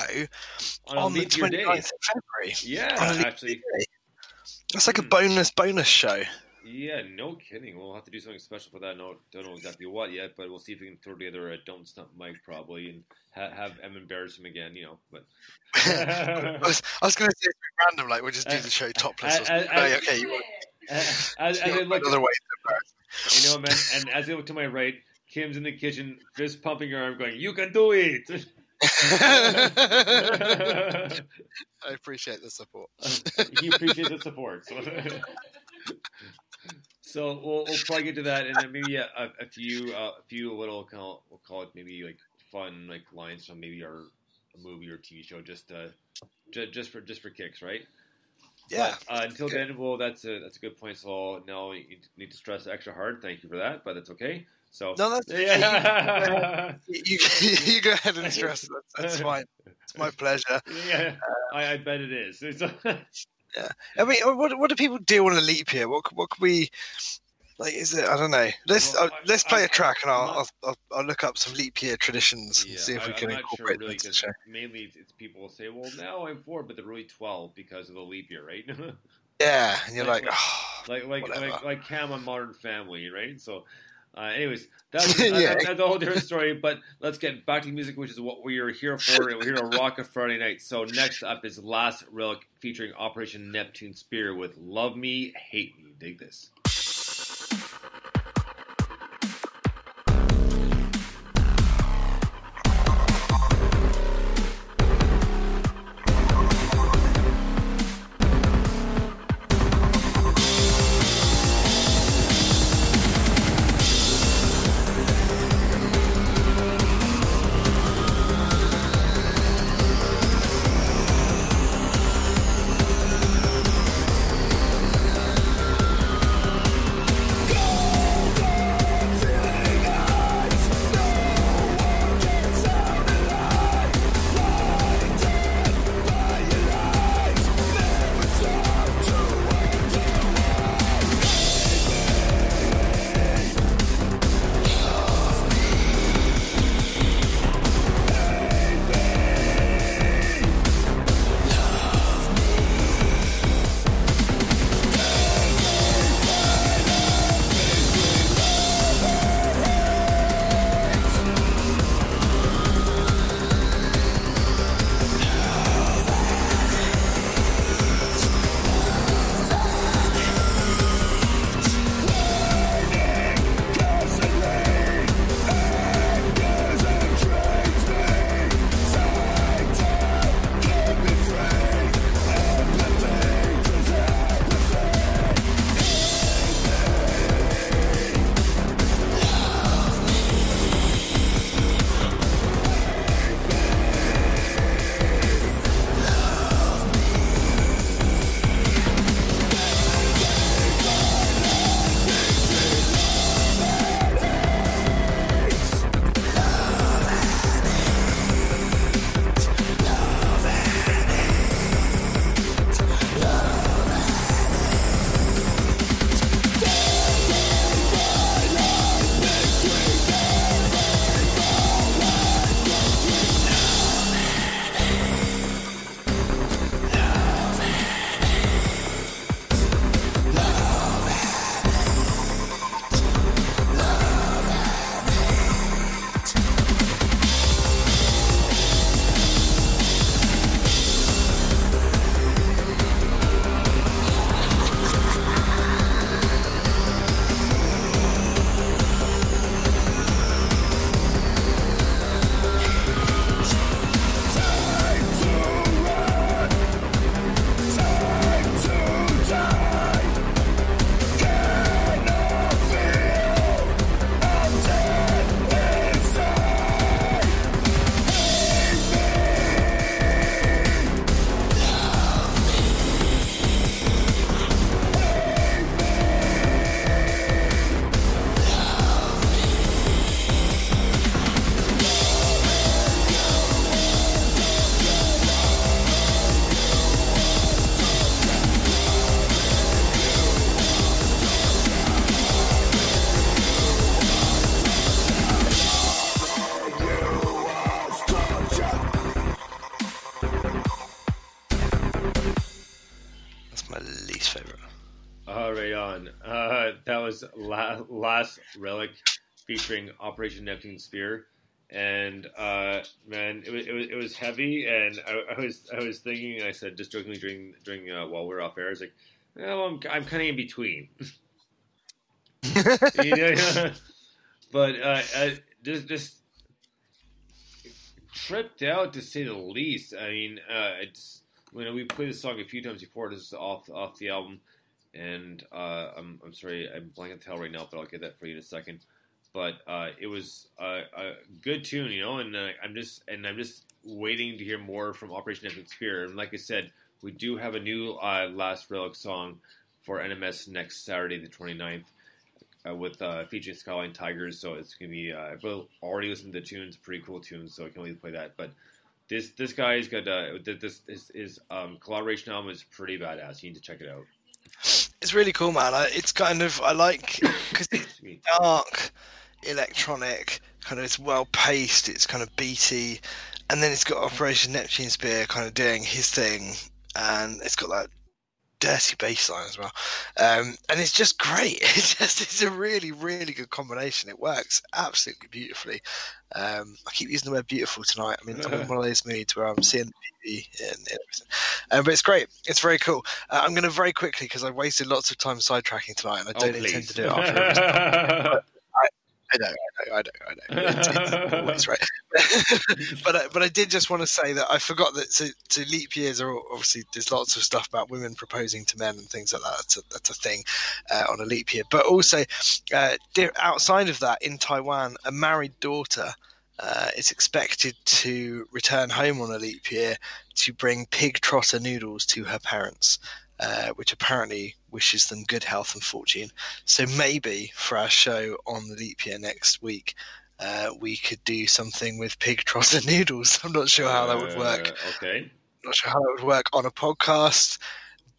on, on, a the leap year 29th day. of February. Yeah, on leap actually. year day. It's like a Hmm. bonus bonus show. Yeah, no kidding. We'll have to do something special for that. No, don't know exactly what yet, but we'll see if we can throw together a don't stump Mike probably and ha- have Em embarrass him again. You know, but (laughs) I was, was going to say it's random, like we'll just do (laughs) the show topless. or Uh, something. uh, uh, okay, you want, as, as I look, another way you know, man, and as I look to my right, Kim's in the kitchen, fist pumping her arm, going, "You can do it." (laughs) I appreciate the support. (laughs) he appreciates the support. So, (laughs) so we'll, we'll probably get to that, and then maybe a, a, few uh, a few little kind of, we'll call it maybe like fun like lines from maybe our movie or TV show, just uh, just, just for just for kicks, right? Yeah. But, uh, until then, well, that's a that's a good point. So now you need to stress extra hard. Thank you for that, but that's okay. So No, that's (laughs) yeah. You, you, you go ahead and stress. That's, that's fine. It's my pleasure. yeah, I, I bet it is. (laughs) So- I mean, what what do people do on a leap year? What what can we like? Is it? I don't know. Let's Well, uh, let's play I- a track and I'll, not- I'll, I'll I'll look up some leap year traditions and Yeah, see if we I- can incorporate sure, really, them into the 'cause show. Mainly, it's, people will say, "Well, now I'm four, but they're really twelve because of the leap year, right?" (laughs) Yeah, and you're Like- like, oh, like, like, Whatever. like, like Cam on Modern Family, right? So, Uh, anyways, that's, (laughs) that- Yeah. that's, that's a whole different story. But let's get back to music, which is what we are here for, and we're here to rock a Friday night. So next up is Last Relic featuring Operation Neptune Spear with "Love Me, Hate Me." Dig this. Operation Neptune Spear, and uh, man, it was, it was it was heavy, and I, I was I was thinking, I said just jokingly during during uh, while we are off air, I was like, well, I'm I'm kind of in between, (laughs) (laughs) but uh, uh, just just tripped out to say the least. I mean, uh, it's you know we played this song a few times before. This is off off the album and uh, I'm, I'm sorry, I'm blanking the title right now, but I'll get that for you in a second. But uh, it was a, a good tune, you know, and uh, I'm just and I'm just waiting to hear more from Operation Epic Spear. And like I said, we do have a new uh, Last Relic song for NMS next Saturday, the 29th, uh, with uh, featuring Skyline Tigers. So it's gonna be. Uh, I've already listened to the tunes, pretty cool tunes. So I can only play that, but. This this guy's got uh, this his, his um, collaboration album is pretty badass. You need to check it out. It's really cool, man. It's kind of I like because it's (coughs) dark, electronic, kind of it's well paced. It's kind of beaty, and then it's got Operation Neptune Spear kind of doing his thing, and it's got that dirty bass line as well. Um, and it's just great. (laughs) It's just it's a really really good combination. It works absolutely beautifully. Um, I keep using the word beautiful tonight. I mean, I'm in one of those moods where I'm seeing the beauty in, in everything. Um, but it's great. It's very cool. Uh, I'm going to very quickly because I've wasted lots of time sidetracking tonight, and I Oh, don't intend to do it after. (laughs) I know, I know, I know, I know. It's, it's always (laughs) right. (laughs) but I, but I did just want to say that I forgot that to, so leap years are obviously there's lots of stuff about women proposing to men and things like that. That's a, that's a thing uh, on a leap year. But also uh, outside of that, in Taiwan, a married daughter. Uh, is expected to return home on a leap year to bring pig trotter noodles to her parents, uh, which apparently wishes them good health and fortune. So maybe for our show on the leap year next week, uh, we could do something with pig (laughs) trotter noodles. I'm not sure how that would work. Uh, okay. Not sure how that would work on a podcast,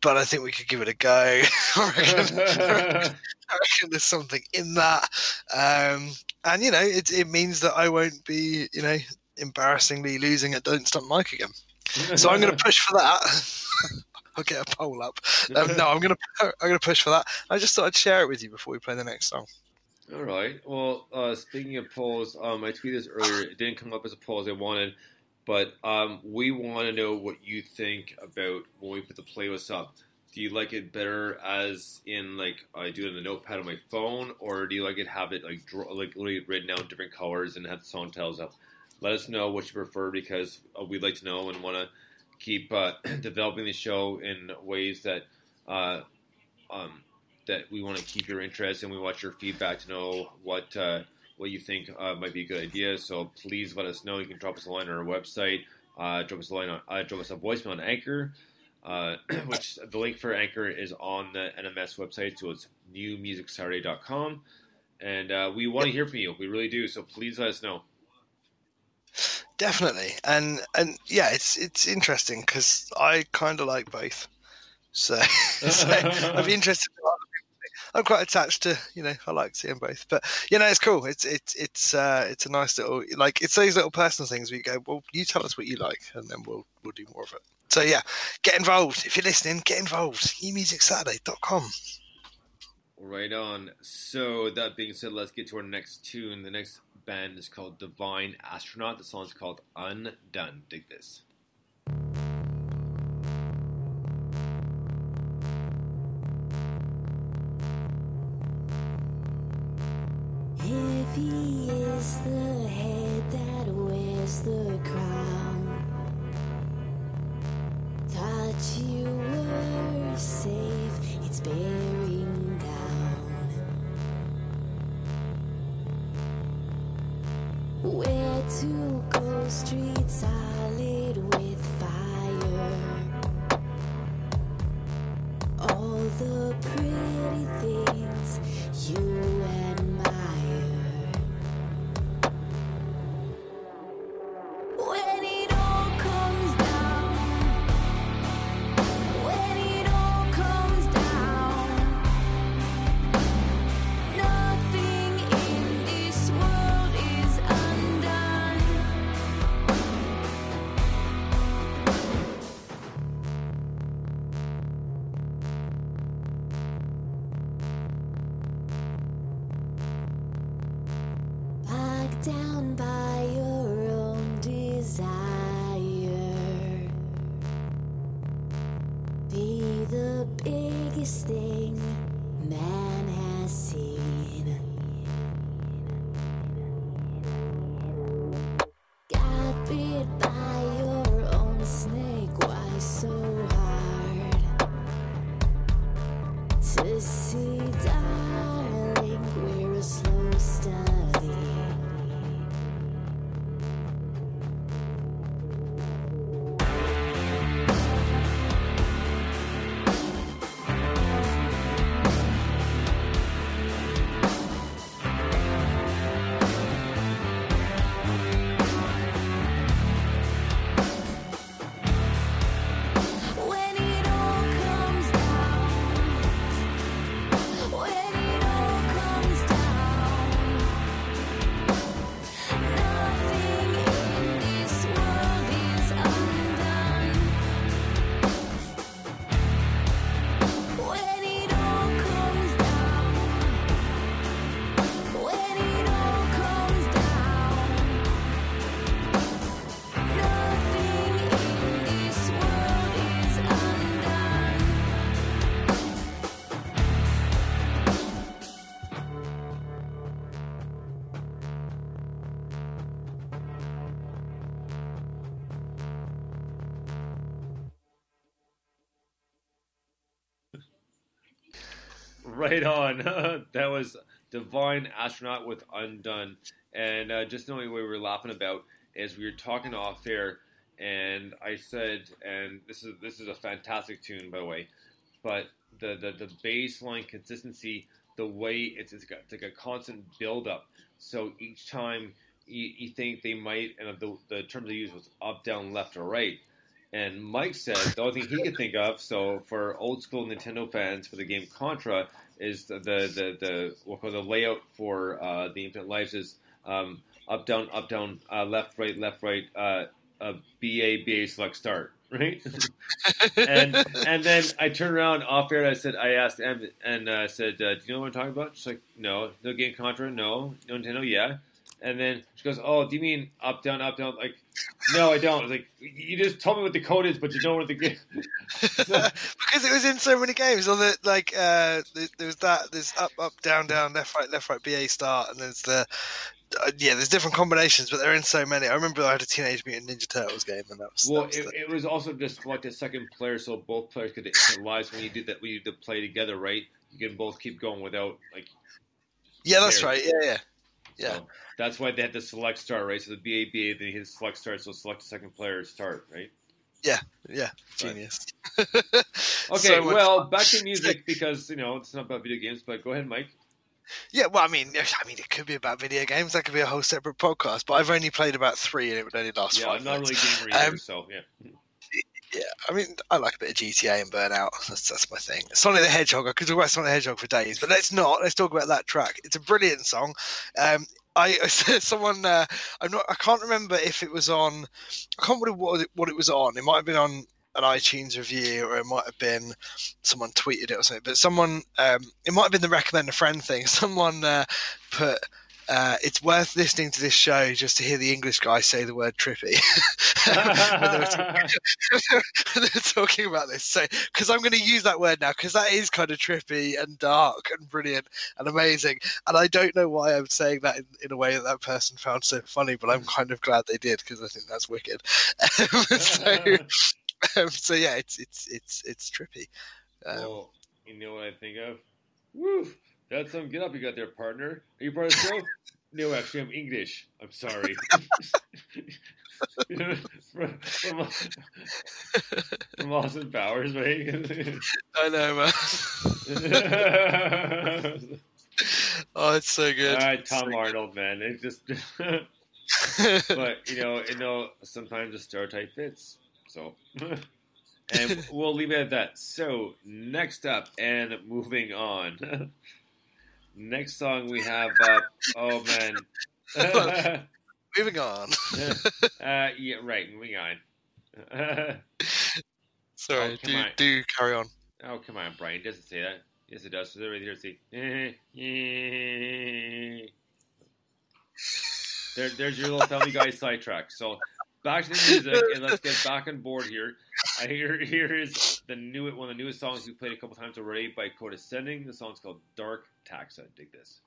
but I think we could give it a go. (laughs) I reckon, (laughs) I reckon there's something in that. Um, and you know, it, it means that I won't be, you know, embarrassingly losing at Don't Stump Mike again. So I'm going to push for that. I'll get a poll up. Um, no, I'm going (laughs) to I'm to push for that. I just thought I'd share it with you before we play the next song. All right. Well, uh, speaking of polls, um, I tweeted this earlier. It didn't come up as a poll as I wanted, but um, we want to know what you think about when we put the playlist up. Do you like it better as in like I do it in the notepad on my phone, or do you like it have it like draw, like literally written down in different colors and have the song titles up? Let us know what you prefer because uh, we'd like to know and want to keep uh, (clears throat) developing the show in ways that uh, um, that we want to keep your interest and we want your feedback to know what uh, what you think uh, might be a good idea. So please let us know. You can drop us a line on our website. Uh, drop us a line on uh, drop us a voicemail on Anchor, (clears throat) which the link for Anchor is on the NMS website. So it's newmusicsaturday.com. And we want to hear from you. We really do. So please let us know. Definitely, and and yeah, it's it's interesting because I kind of like both. So, (laughs) so I'd be interested. I'm quite attached to you know I like seeing both, but you know it's cool. It's it's it's uh, it's a nice little like it's those little personal things where you go, well, you tell us what you like, and then we'll we'll do more of it. So yeah, get involved if you're listening. Get involved. newmusicsaturday.com. Right on. So that being said, let's get to our next tune. The next band is called Divine Astronaut. The song is called Undone. Dig this. If he is the head that wears the crown, thought you were safe, it's bearing Where to go, streets solid with Right on. (laughs) that was Divine Astronaut with Undone. And uh, just the only way we were laughing about is we were talking off air, and I said, and this is this is a fantastic tune by the way, but the the, the bass line consistency, the way it's it's, got, it's like a constant build up. So each time you, you think they might, and the the terms they used was up, down, left, or right. And Mike said the only thing he could think of, so for old school Nintendo fans for the game Contra, is the the the, what the layout for uh, the Infinite Lives is um, up down up down uh, left right left right uh, uh, BA BA select start right? (laughs) And and then I turned around off air and I said I asked Em and uh, said uh, do you know what I'm talking about? She's like no. No game Contra? No. No Nintendo? Yeah and then she goes oh do you mean up down up down like no I don't I was like you just told me what the code is but you don't know what the game (laughs) (laughs) because it was in so many games. On the like, uh, there was that. There's up, up, down, down, left, right, left, right, BA start, and there's the. Uh, yeah, there's different combinations, but they're in so many. I remember I had a Teenage Mutant Ninja Turtles game, and that was. Well, that was it, the- it was also just like the second player, so both players could lives when you did that. When you did play together, right? You can both keep going without like. yeah, that's there. right. Yeah, yeah, yeah. So that's why they had the select start, right? So the BABA, you hit select start, so select the second player start, right? Yeah, yeah, genius. (laughs) Okay, So well, back to music (laughs) because you know it's not about video games. But go ahead, Mike. Yeah, well, I mean, I mean, it could be about video games. That could be a whole separate podcast. But I've only played about three, and it would only last Yeah, five I'm not really minutes. gamer either, Um, so yeah. Yeah, I mean, I like a bit of GTA and Burnout. That's that's my thing. Sonic the Hedgehog. I could talk about Sonic the Hedgehog for days, but let's not. Let's talk about that track. It's a brilliant song. Um, I (laughs) someone uh, I'm not. I can't remember if it was on. I can't remember what it, what it was on. It might have been on an iTunes review, or it might have been someone tweeted it or something. But someone, um, it might have been the recommend a friend thing. (laughs) Someone uh, put. Uh, it's worth listening to this show just to hear the English guy say the word trippy. (laughs) when, they talking, (laughs) (laughs) when they were talking about this. So, because I'm going to use that word now, because that is kind of trippy and dark and brilliant and amazing. And I don't know why I'm saying that in, in a way that that person found so funny, but I'm kind of glad they did because I think that's wicked. so, um, so yeah, it's it's it's it's trippy. Um, well, you know what I think of? Woo! That's some get up you got there, partner. Are you part of the show? (laughs) no, actually, I'm English. I'm sorry. (laughs) from, from, from Austin Powers, right? (laughs) I know, man. oh, it's so good. All right, Tom Arnold, man. It just, but you know, you know, sometimes the stereotype fits. So, and we'll leave it at that. So, next up, and moving on. Next song we have. Uh, oh man. (laughs) Moving on. (laughs) uh, yeah, right. Moving on. (laughs) Sorry, Oh, do on. do carry on. Oh, come on, Brian. It doesn't say that. Yes, it does. So right here, see. there, there's your little Family Guy sidetrack. So back to the music, and let's get (laughs) back on board here. I hear here is the new one of the newest songs we played a couple times already by Code Ascending. The song's called Dark Taxa. Dig this.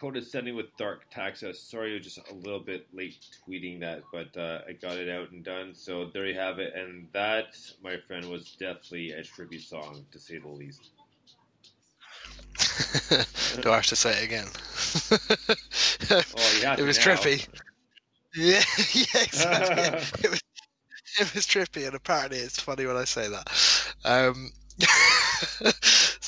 Code Ascending with Dark Taxa. Sorry, I was just a little bit late tweeting that, but uh, I got it out and done. So there you have it. And that, my friend, was definitely a tribute song, to say the least. (laughs) Do I have to say it again? (laughs) Oh, have it was now. trippy. Yeah, (laughs) yeah, exactly. it, was, it was trippy, and apparently it's funny when I say that. Um,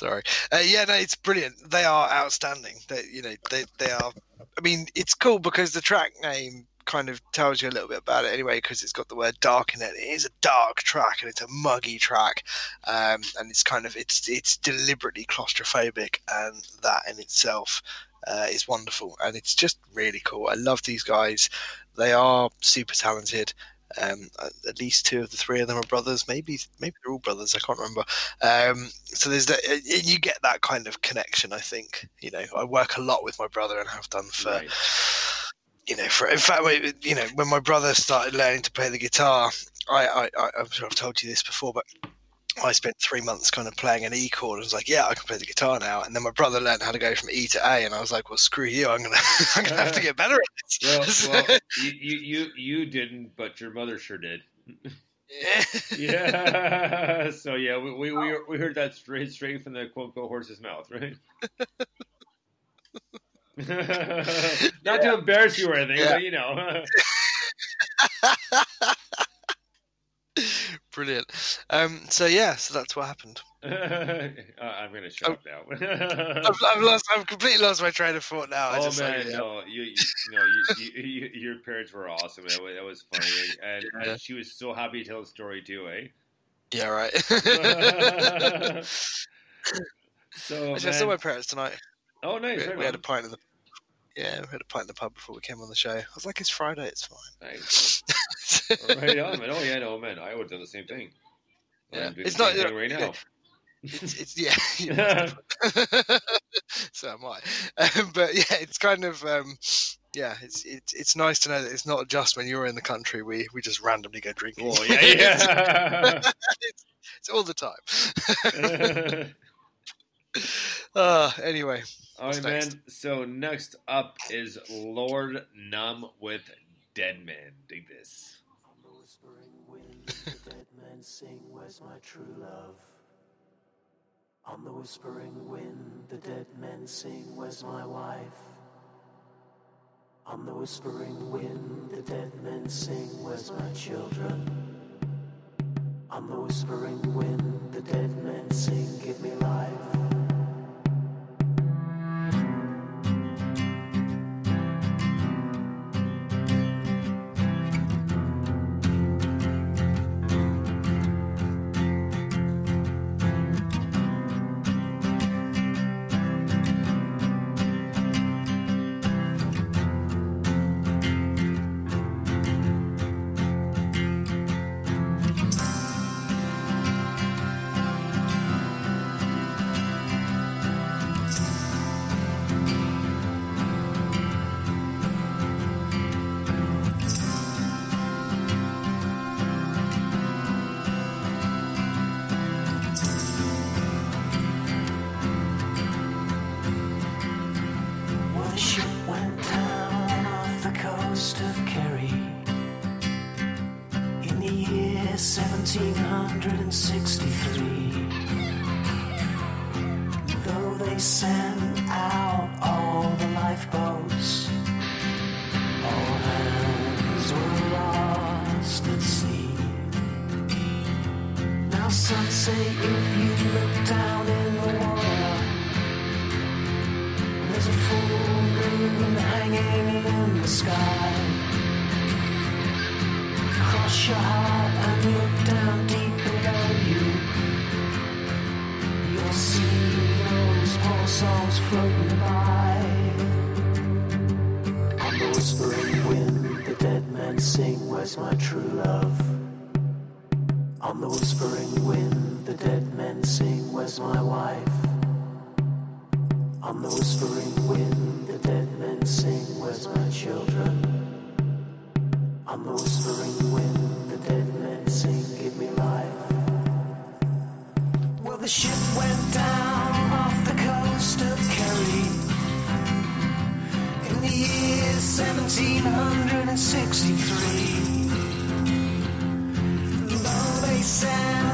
sorry. Uh, yeah, no, it's brilliant. They are outstanding. They, you know, they they are. I mean, it's cool because the track name kind of tells you a little bit about it anyway, because it's got the word dark in it. It is a dark track, and it's a muggy track, um, and it's kind of it's it's deliberately claustrophobic, and that in itself uh, is wonderful, and it's just really cool. I love these guys. They are super talented. Um, at least two of the three of them are brothers. Maybe maybe they're all brothers. I can't remember. Um, so there's that. You get that kind of connection. I think. You know, I work a lot with my brother and have done for. Right. You know, for in fact, you know, when my brother started learning to play the guitar, I, I I'm sure I've told you this before, but I spent three months kind of playing an E chord. I was like, yeah, I can play the guitar now. And then my brother learned how to go from E to A, and I was like, well, screw you. I'm gonna, (laughs) I'm gonna have to get better at Well, this. (laughs) well you, you, you, you didn't, but your mother sure did. (laughs) Yeah. So yeah, we, we, we, we heard that straight straight from the quote unquote horse's mouth, right? Not to embarrass you or anything, Yeah. but you know. Brilliant. Um, so yeah, so that's what happened. (laughs) I'm gonna shut Oh. up now. (laughs) I've, I've lost. I've completely lost my train of thought now. I oh just man, yeah. no, you, you, no, you, you, you, your parents were awesome. That was, that was funny, and, and, Yeah. and she was so happy to tell the story too, eh? Yeah, right. (laughs) so, Actually, I saw my parents tonight. oh, nice. We, right we had a pint in the. Yeah, we had a pint in the pub before we came on the show. I was like, it's Friday, it's fine. Nice. right on, man. Oh yeah, no, man. I would have done the same thing. Yeah. It's not- right now. it's, it's yeah. (laughs) you (laughs) (laughs) so am I. Um, but yeah, it's kind of um, yeah. It's it's it's nice to know that it's not just when you're in the country we we just randomly go drinking. Oh yeah, yeah. it's, it's all the time. Uh, anyway, All right, What's man. next? So next up is Lord Numb with Dead Man. Dig this. On the whispering wind, the dead men sing, Where's my true love? On the whispering wind, the dead men sing, Where's my wife? On the whispering wind, the dead men sing, Where's my children? On the whispering wind, the dead men sing, Give me life. Say if you look down in the water, there's a full moon hanging in the sky. Cross your heart and look down deep below you. You'll see those poor souls floating by. On the whispering wind, the dead men sing, Where's my true love? Whispering wind, the dead men sing, Where's my wife? On the whispering wind, the dead men sing, Where's my children? On the whispering wind, the dead men sing, Give me life. Well, the ship went down off the coast of Kerry in the year 1763. Though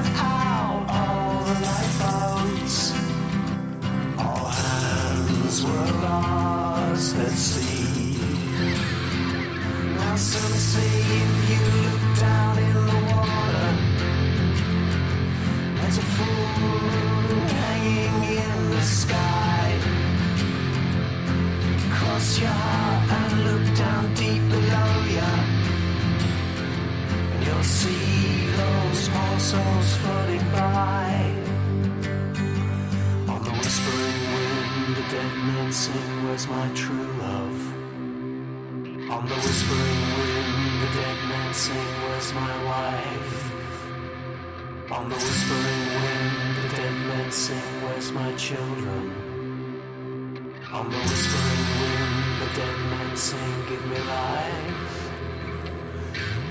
sing, Where's my wife? On the whispering wind, the dead men sing, Where's my children? On the whispering wind, the dead men sing, Give me life.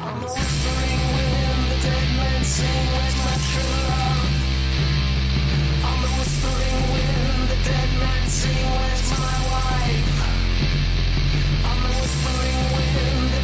On the whispering wind, the dead men sing, Where's my true love? On the whispering wind, the dead men sing, Where's my wife? On the whispering wind,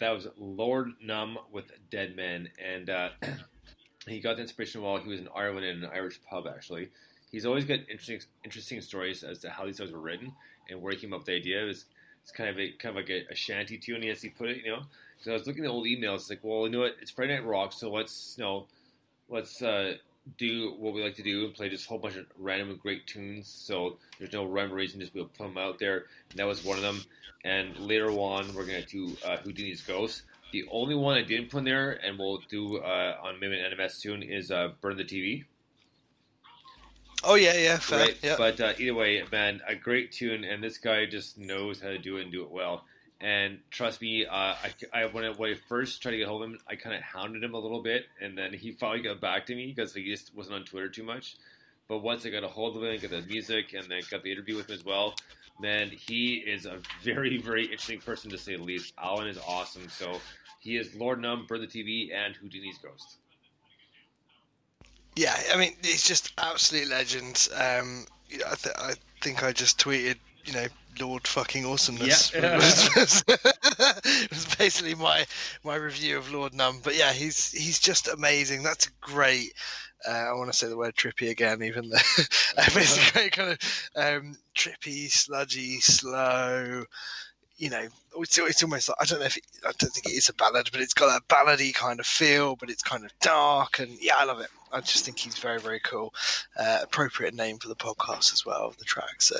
That was Lord Numb with Dead Men, and uh, (clears throat) he got the inspiration while he was in Ireland in an Irish pub. Actually, he's always got interesting, interesting stories as to how these songs were written and where he came up with the idea. It was, it's kind of a kind of like a, a shanty tune, as he put it. You know, so I was looking at old emails. It's like, well, you know what? It's Friday Night Rock, so let's you know, let's uh, do what we like to do and play just a whole bunch of random great tunes. So there's no rhyme or reason, just we'll put them out there. And that was one of them. And later on, we're gonna do uh, Houdini's Ghost. The only one I didn't put in there, and we'll do uh, on maybe an NMS soon, is uh, Burn the TV. Oh yeah, yeah, fair. Right? Yeah. But uh, either way, man, a great tune, and this guy just knows how to do it and do it well. And trust me, uh, I, I when, I, first tried to get hold of him, I kind of hounded him a little bit, and then he finally got back to me because he just wasn't on Twitter too much. But once I got a hold of him, got the music, and then got the interview with him as well, man, he is a very, very interesting person to say the least. Alan is awesome. So he is Lord Numb, for the TV, and Houdini's Ghost. Yeah, I mean, he's just absolute legend. Um, I, th- I think I just tweeted, you know, Lord fucking awesomeness. Yeah. (laughs) was, it was basically my my review of Lord Numb. But yeah, he's he's just amazing. That's a great. Uh, I want to say the word trippy again, even though (laughs) it's a great kind of um, trippy, sludgy, slow. You know, it's, it's almost like I don't know if it, I don't think it is a ballad, but it's got that ballady kind of feel, but it's kind of dark, and yeah, I love it. I just think he's very, very cool. Uh, appropriate name for the podcast as well, the track. So,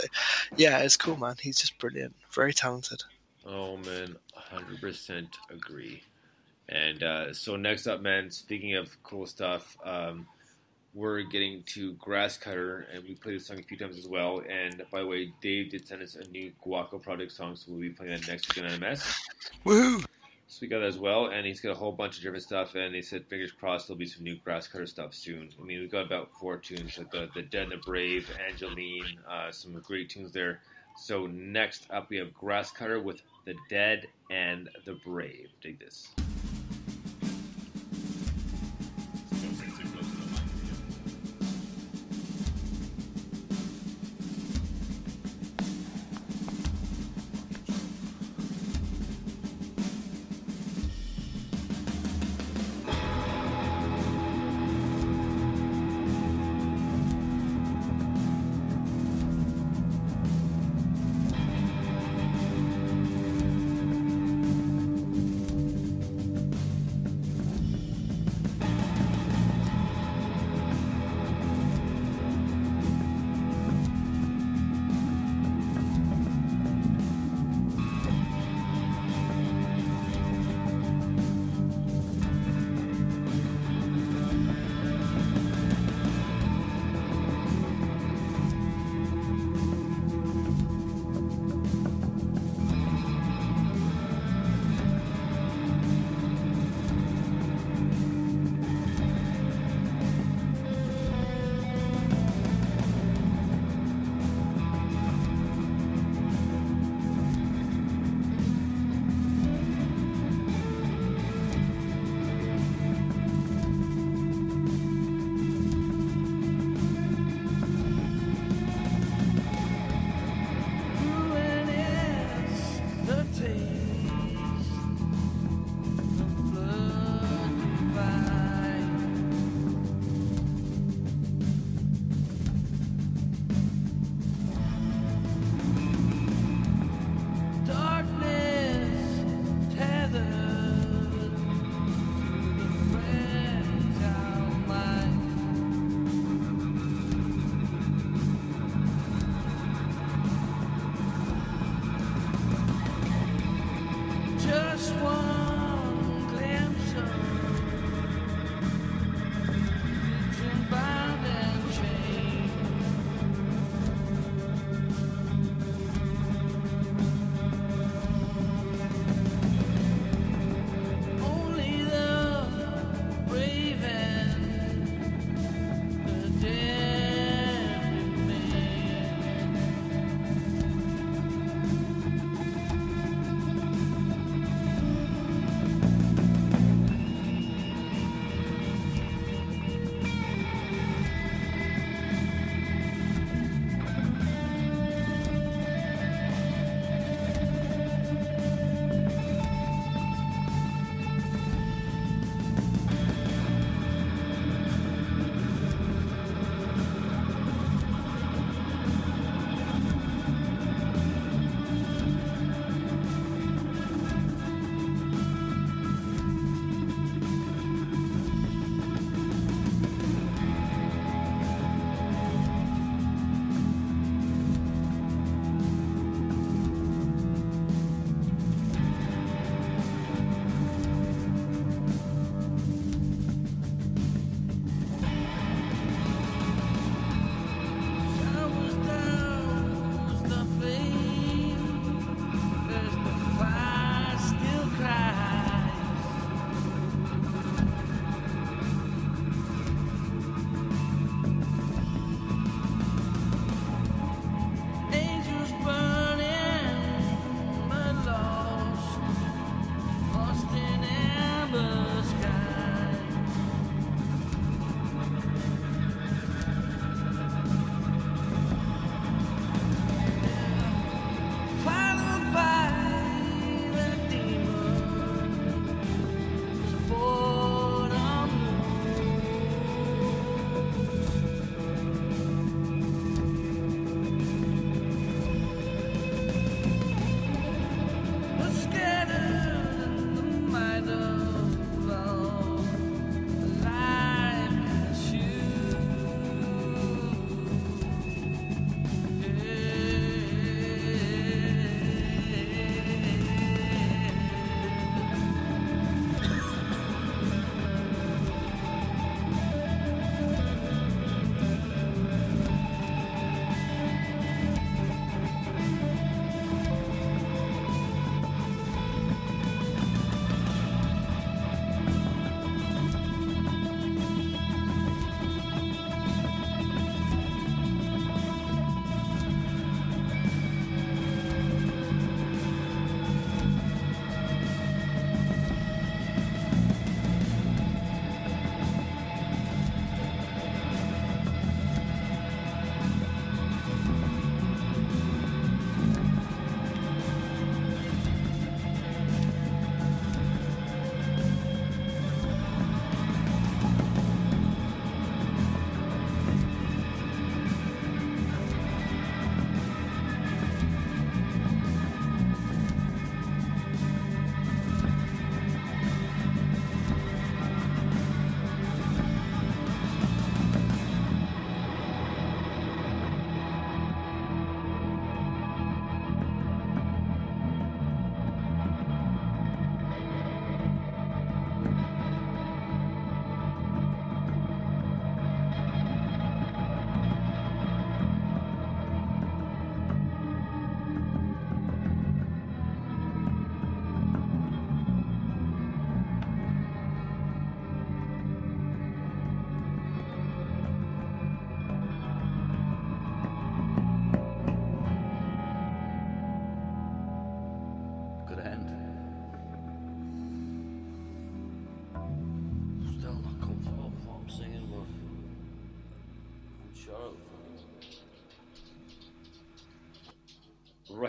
yeah, it's cool, man. He's just brilliant, very talented. Oh man, hundred percent agree. And uh, so next up, man. Speaking of cool stuff, um, we're getting to Grass Cutter, and we played this song a few times as well. And by the way, Dave did send us a new Guaco Project song, so we'll be playing that next week on NMS. Woohoo! So we got that as well, and he's got a whole bunch of different stuff. And he said, fingers crossed, there'll be some new grass cutter stuff soon. I mean, we've got about four tunes, like the, the Dead and the Brave, Angeline, uh, some great tunes there. So next up, we have Grass Cutter with the Dead and the Brave. Dig this.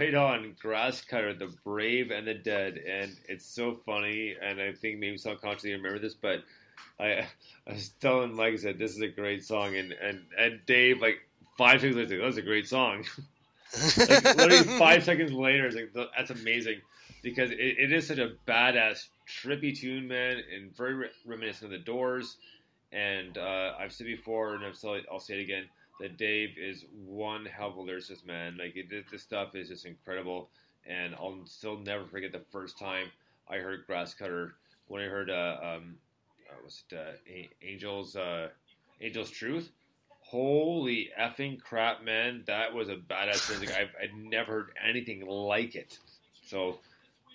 Right on grass cutter the brave and the dead and it's so funny and i think maybe subconsciously I remember this but i (laughs) i was telling mike I said this is a great song and and and dave like five seconds later that was a great song. (laughs) Like literally (laughs) five seconds later it's like that's amazing because it, it is such a badass trippy tune man and very re- reminiscent of the doors and uh, i've said before and I've said, i'll say it again that Dave is one hell of a lyricist, man. Like it, this stuff is just incredible, and I'll still never forget the first time I heard Grass Cutter when I heard uh, um, uh, was it uh, A- Angels uh, Angels Truth. Holy effing crap, man! That was a badass music. I've I'd never heard anything like it. So,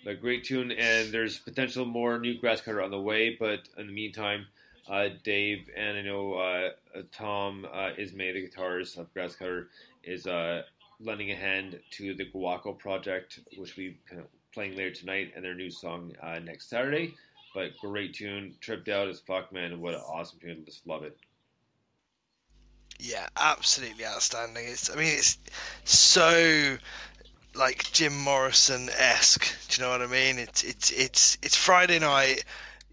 a great tune, and there's potential more new Grass Cutter on the way. But in the meantime, uh, Dave and I know uh, uh, Tom uh, Ismay, the guitarist of Grass Cutter, is uh, lending a hand to the Guaco project, which we kind of playing later tonight, and their new song uh, next Saturday. But great tune, tripped out as fuck, man! What an awesome tune! Just love it. Yeah, absolutely outstanding. It's, I mean, it's so like Jim Morrison esque. Do you know what I mean? It's it's it's it's Friday night.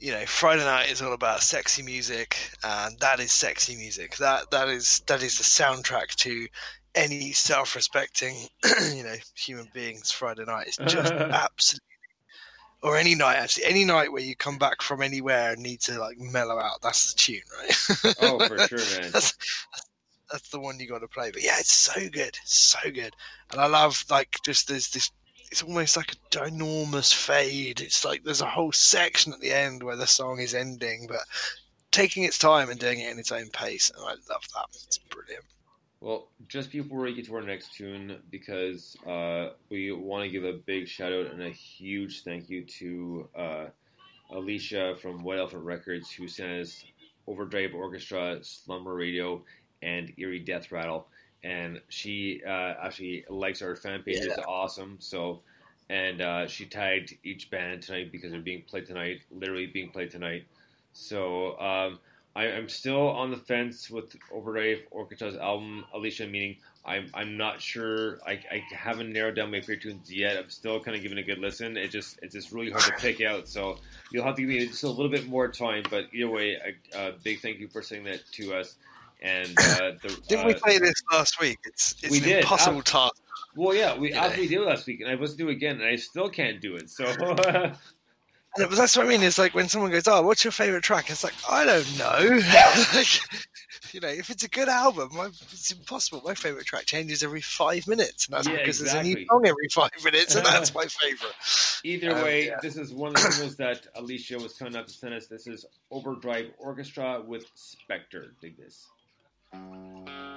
You know, Friday night is all about sexy music, and that is sexy music. That that is that is the soundtrack to any self-respecting, (clears throat) you know, human being's Friday night. It's just (laughs) absolutely. Or any night, actually, any night where you come back from anywhere and need to like mellow out. That's the tune, right? Oh, for sure, (laughs) man. that's, that's the one you got to play. But yeah, it's so good, so good, and I love like just there's this. It's almost like a ginormous fade. It's like there's a whole section at the end where the song is ending, but taking its time and doing it in its own pace, and I love that. It's brilliant. Well, just before we get to our next tune, because uh, we want to give a big shout out and a huge thank you to uh, Alicia from White Elephant Records, who sent us Overdrive Orchestra, Slumber Radio, and Eerie Death Rattle. And she uh, actually likes our fan page. It's awesome. So, and uh, she tagged each band tonight because they're being played tonight, literally being played tonight. So um, I, I'm still on the fence with Overdrive Orchestra's album, Alicia. Meaning, I'm I'm not sure. I, I haven't narrowed down my favorite tunes yet. I'm still kind of giving a good listen. It just it's just really hard to pick out. So you'll have to give me just a little bit more time. But either way, a, a big thank you for saying that to us. And uh, the, (laughs) Didn't we uh, play this last week? It's it's We an did. impossible Ab- task. Well, yeah, we You know. absolutely did last week, and I was to do it again, and I still can't do it. So (laughs) And that's what I mean. It's like when someone goes, "Oh, what's your favorite track?" It's like I don't know. (laughs) Like, you know, if it's a good album, my, it's impossible. My favorite track changes every five minutes, and that's Yeah, because there's a new song every five minutes, and that's my favorite. Either Um, way, yeah. this is one of the singles that Alicia was kind enough to send us. This is Overdrive Orchestra with Spectre. Dig this. You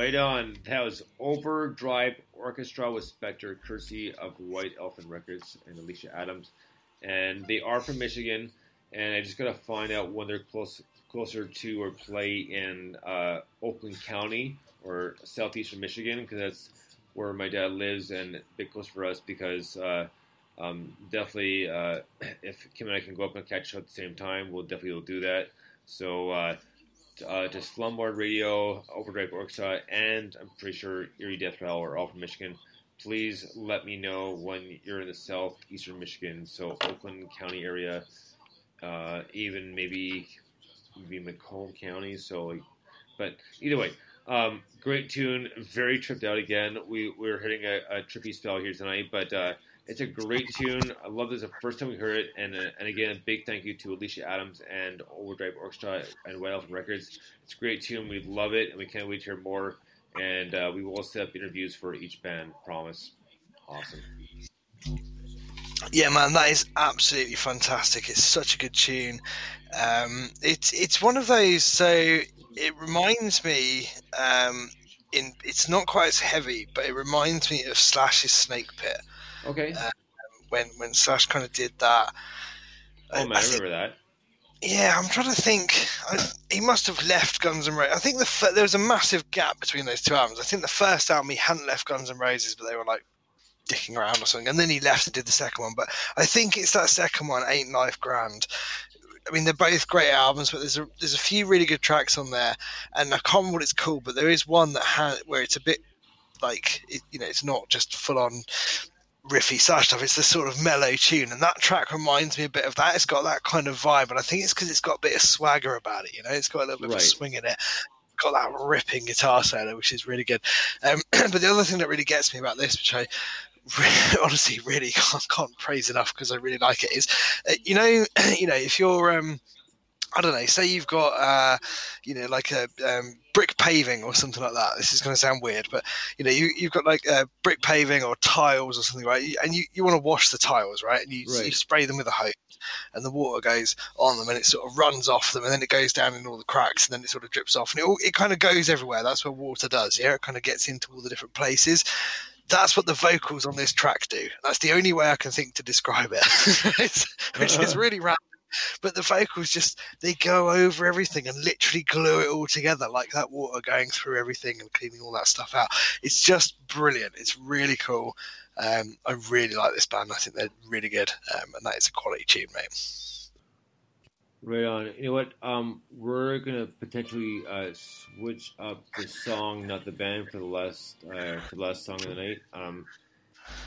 Right on. That was Overdrive Orchestra with Spectre, courtesy of White Elephant Records and Alicia Adams. And they are from Michigan. And I just got to find out when they're close, closer to or play in uh, Oakland County or southeastern Michigan because that's where my dad lives and a bit close for us because uh, um, definitely uh, (clears throat) if Kim and I can go up and catch up at the same time, we'll definitely do that. So uh, uh, to Radio, Overdrive Orchestra, and I'm pretty sure Erie Death Rattle are all from Michigan. Please let me know when you're in the southeastern Michigan, so Oakland County area, uh, even maybe maybe Macomb County. So, like, but either way, um, great tune. Very tripped out again. We we're hitting a, a trippy spell here tonight, but uh, it's a great tune. I love this. The first time we heard it, and uh, and again, a big thank you to Alicia Adams and Overdrive Orchestra and White Elephant Records. It's a great tune. We love it, and we can't wait to hear more. And uh, we will set up interviews for each band. Promise. Awesome. Yeah, man, that is absolutely fantastic. It's such a good tune. Um, it's it's one of those. So it reminds me. Um, in it's not quite as heavy, but it reminds me of Slash's Snakepit. Okay. Um, when when Slash kind of did that. Oh man, I, remember that. Yeah, I'm trying to think. I, he must have left Guns N' Roses. I think the f- there was a massive gap between those two albums. I think the first album he hadn't left Guns N' Roses, but they were like dicking around or something, and then he left and did the second one. But I think it's that second one, Ain't Life Grand. I mean, they're both great albums, but there's a there's a few really good tracks on there, and I can't remember what it's called, but there is one that has where it's a bit like it, you know, it's not just full on riffy slash stuff. It's this sort of mellow tune, and that track reminds me a bit of that. It's got that kind of vibe, and I think it's because it's got a bit of swagger about it. You know, it's got a little bit of Right. a swing in it. Got that ripping guitar solo, which is really good. Um, (clears throat) but the other thing that really gets me about this, which I re- (laughs) honestly really (laughs) can't, can't praise enough because I really like it, is uh, you know, (clears throat) you know, if you're um, I don't know, say you've got, uh, you know, like a um, brick paving or something like that. This is going to sound weird, but you know, you, you've got like uh, brick paving or tiles or something, right? And you, you want to wash the tiles, right? And you, Right. you spray them with a hose, and the water goes on them, and it sort of runs off them, and then it goes down in all the cracks, and then it sort of drips off, and it, all, it kind of goes everywhere. That's what water does. Yeah, it kind of gets into all the different places. That's what the vocals on this track do. That's the only way I can think to describe it, (laughs) which is really random but the vocals just they go over everything and literally glue it all together like that water going through everything and cleaning all that stuff out it's just brilliant it's really cool um, i really like this band i think they're really good um, and that is a quality tune mate Right on. You know what? Um, we're gonna potentially uh, switch up the song, not the band, for the last uh, for the last song of the night.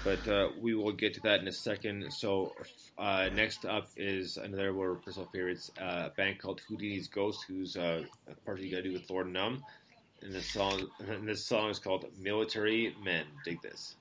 But uh, we will get to that in a second. So uh, next up is another one of personal favorites, uh, a band called Houdini's Ghost, who's uh, you got to do with Lord Numb. And this song, (laughs) and this song is called "Military Men." Dig this.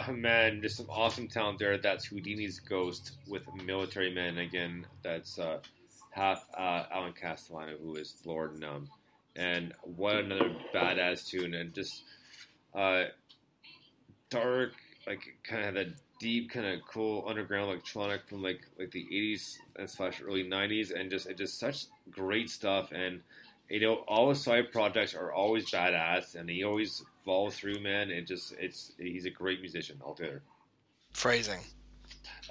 Uh, man, there's some awesome talent there. That's Houdini's Ghost with Military Men. Again, that's uh, half uh, Alan Castellano, who is Lord Numb. And what another badass tune. And just uh, dark, like kind of that deep, kind of cool underground electronic from like like the 80s and slash early 90s. And just, just such great stuff. And you know, all his side projects are always badass, and he always follows through, man. It just, it's, he's a great musician altogether. Phrasing.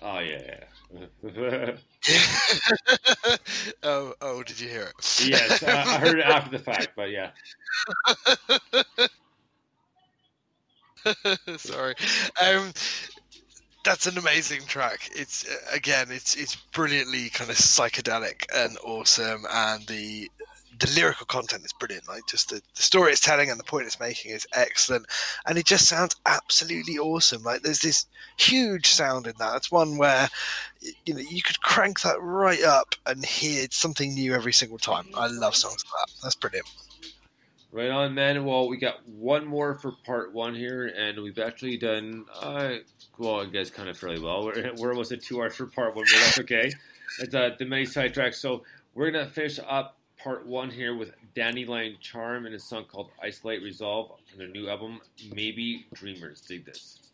Oh yeah, yeah. (laughs) oh, oh, did you hear it? yes, I, I heard it after the fact, but yeah. (laughs) Sorry. Um, that's an amazing track. It's uh, again, it's it's brilliantly kind of psychedelic and awesome, and the the lyrical content is brilliant. Like just the, the story it's telling and the point it's making is excellent, and it just sounds absolutely awesome. Like there's this huge sound in that. It's one where you know you could crank that right up and hear something new every single time. I love songs like that. That's brilliant. Right on, man. Well, we got one more for part one here, and we've actually done, uh, well, I guess kind of fairly well. We're, (laughs) we're almost at two hours for part one, but that's okay. It's uh, the many sidetracks. So we're going to finish up part one here with Dandelion Charm and a song called Isolate Resolve from their new album, Maybe Dreamers. Dig this.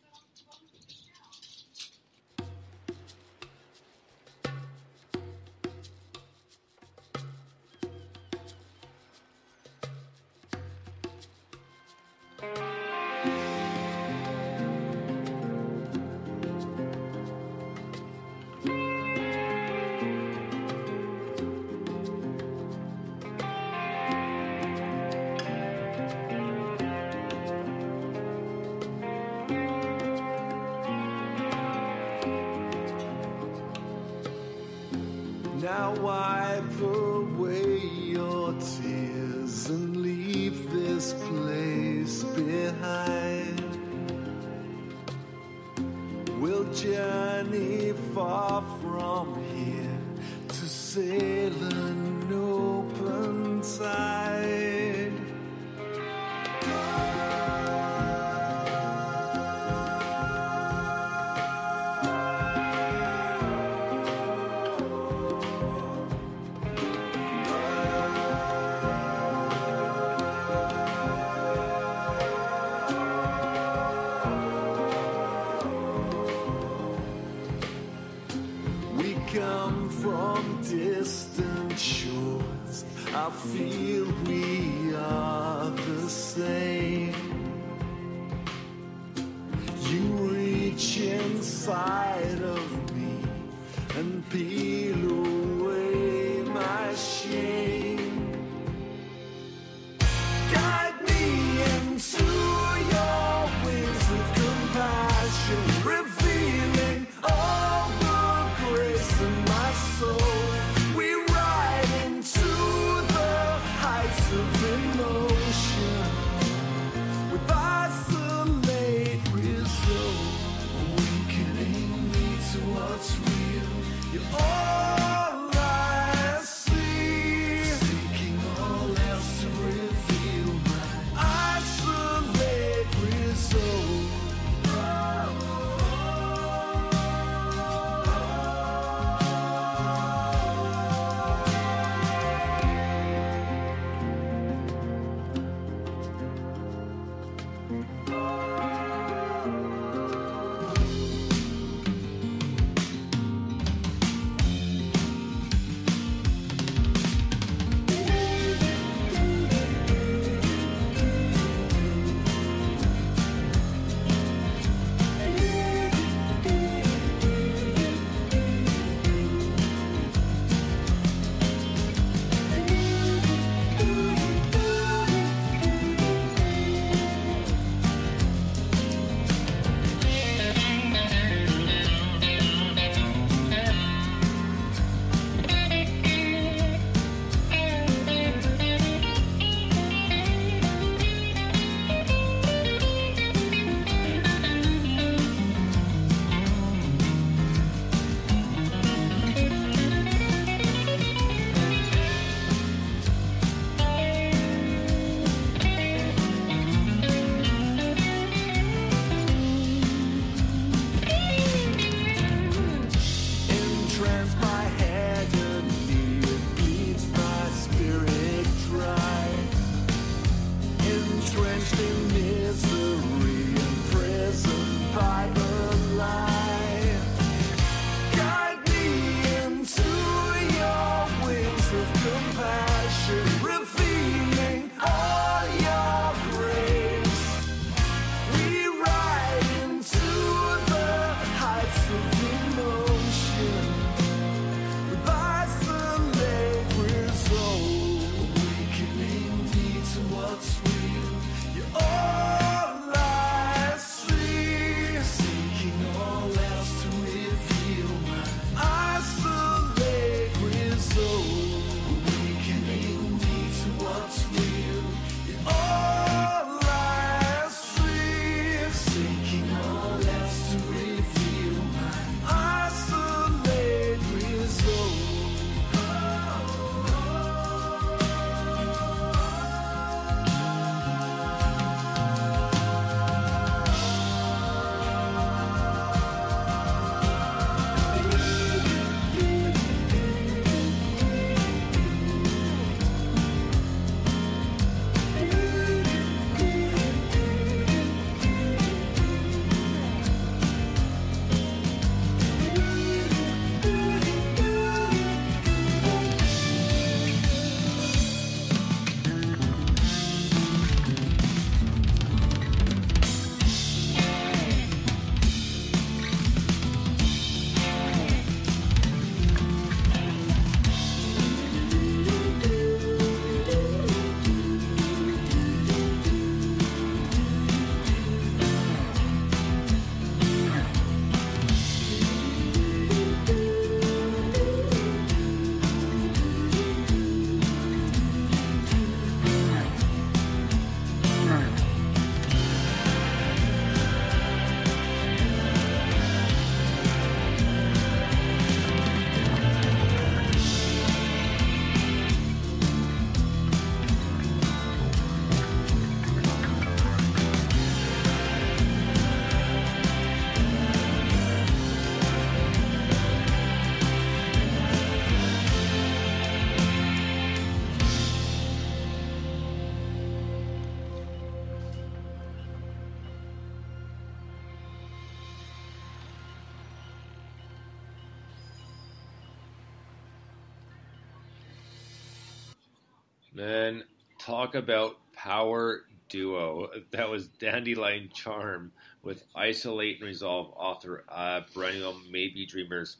Man, talk about power duo. That was Dandelion Charm with Isolate and Resolve author uh, album, Maybe Dreamers.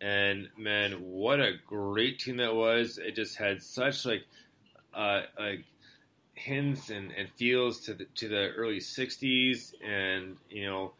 And man, what a great tune that was! It just had such like uh, like hints and, and feels to the to the early '60s, and you know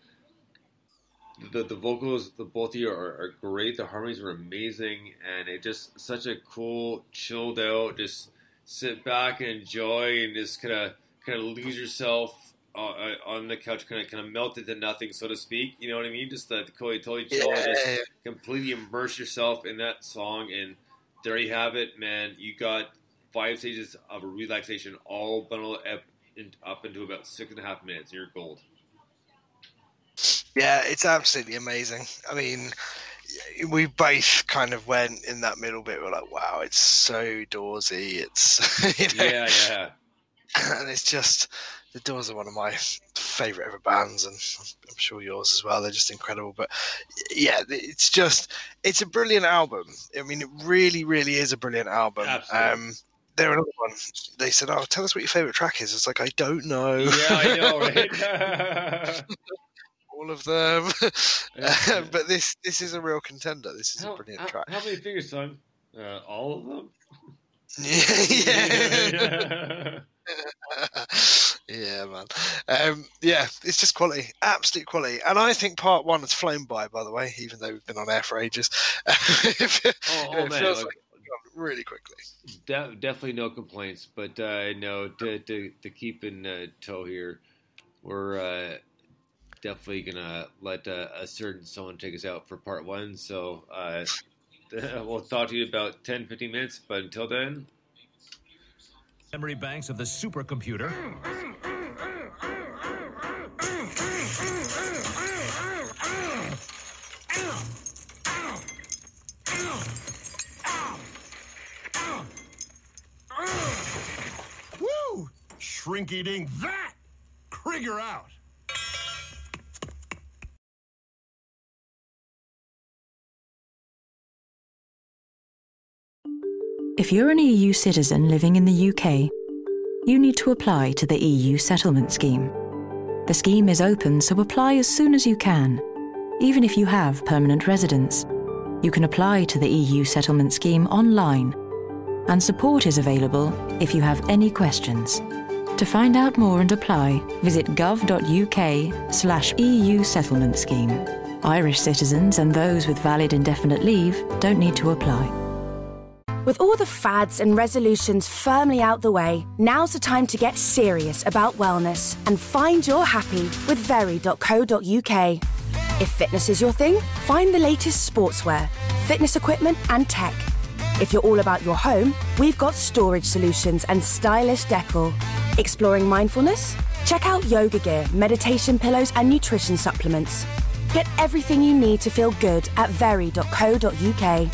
the the vocals, the both of you are, are great. The harmonies were amazing, and it just such a cool, chilled out, just sit back and enjoy, and just kind of kind of lose yourself uh, uh, on the couch, kind of kind of melt into nothing, so to speak. You know what I mean? Just uh, totally totally chill, Yeah. just completely immerse yourself in that song, and there you have it, man. You got five stages of relaxation, all bundled up, in, up into about six and a half minutes. You're gold. Yeah, it's absolutely amazing. I mean, we both kind of went in that middle bit. We're like, wow, it's so doorsy. It's (laughs) you know, Yeah, yeah. and it's just the Doors are one of my favorite ever bands, and I'm sure yours as well. They're just incredible. But yeah, it's just it's a brilliant album. I mean, it really, really is a brilliant album. Absolutely. Um, they're another one. They said, "Oh, tell us what your favorite track is." It's like I don't know. Yeah, I know, right? (laughs) (laughs) All of them, (laughs) Yeah. but this this is a real contender. This is how, a brilliant how, track. how many fingers, son? Uh, all of them? (laughs) yeah. (laughs) yeah, man. Um, yeah, it's just quality, absolute quality. And I think part one has flown by, by the way, even though we've been on air for ages. it Oh, oh, man, feels like- like really quickly. De- definitely no complaints, but uh, no, to, to, to keep in uh, tow here, we're uh, definitely gonna let uh, a certain someone take us out for part one. So uh, (laughs) we'll talk to you about 10, 15 minutes. But until then, Memory banks of the supercomputer. Woo! Shrinky ding that! Krieger out! If you're an EU citizen living in the UK, you need to apply to the EU settlement scheme. The scheme is open, so apply as soon as you can, even if you have permanent residence. You can apply to the EU settlement scheme online, and support is available if you have any questions. To find out more and apply, visit gov.uk slash EU settlement scheme. Irish citizens and those with valid indefinite leave don't need to apply. With all the fads and resolutions firmly out the way, now's the time to get serious about wellness and find your happy with very.co.uk. If fitness is your thing, find the latest sportswear, fitness equipment, and tech. If you're all about your home, we've got storage solutions and stylish decor. Exploring mindfulness? Check out yoga gear, meditation pillows, and nutrition supplements. Get everything you need to feel good at very.co.uk.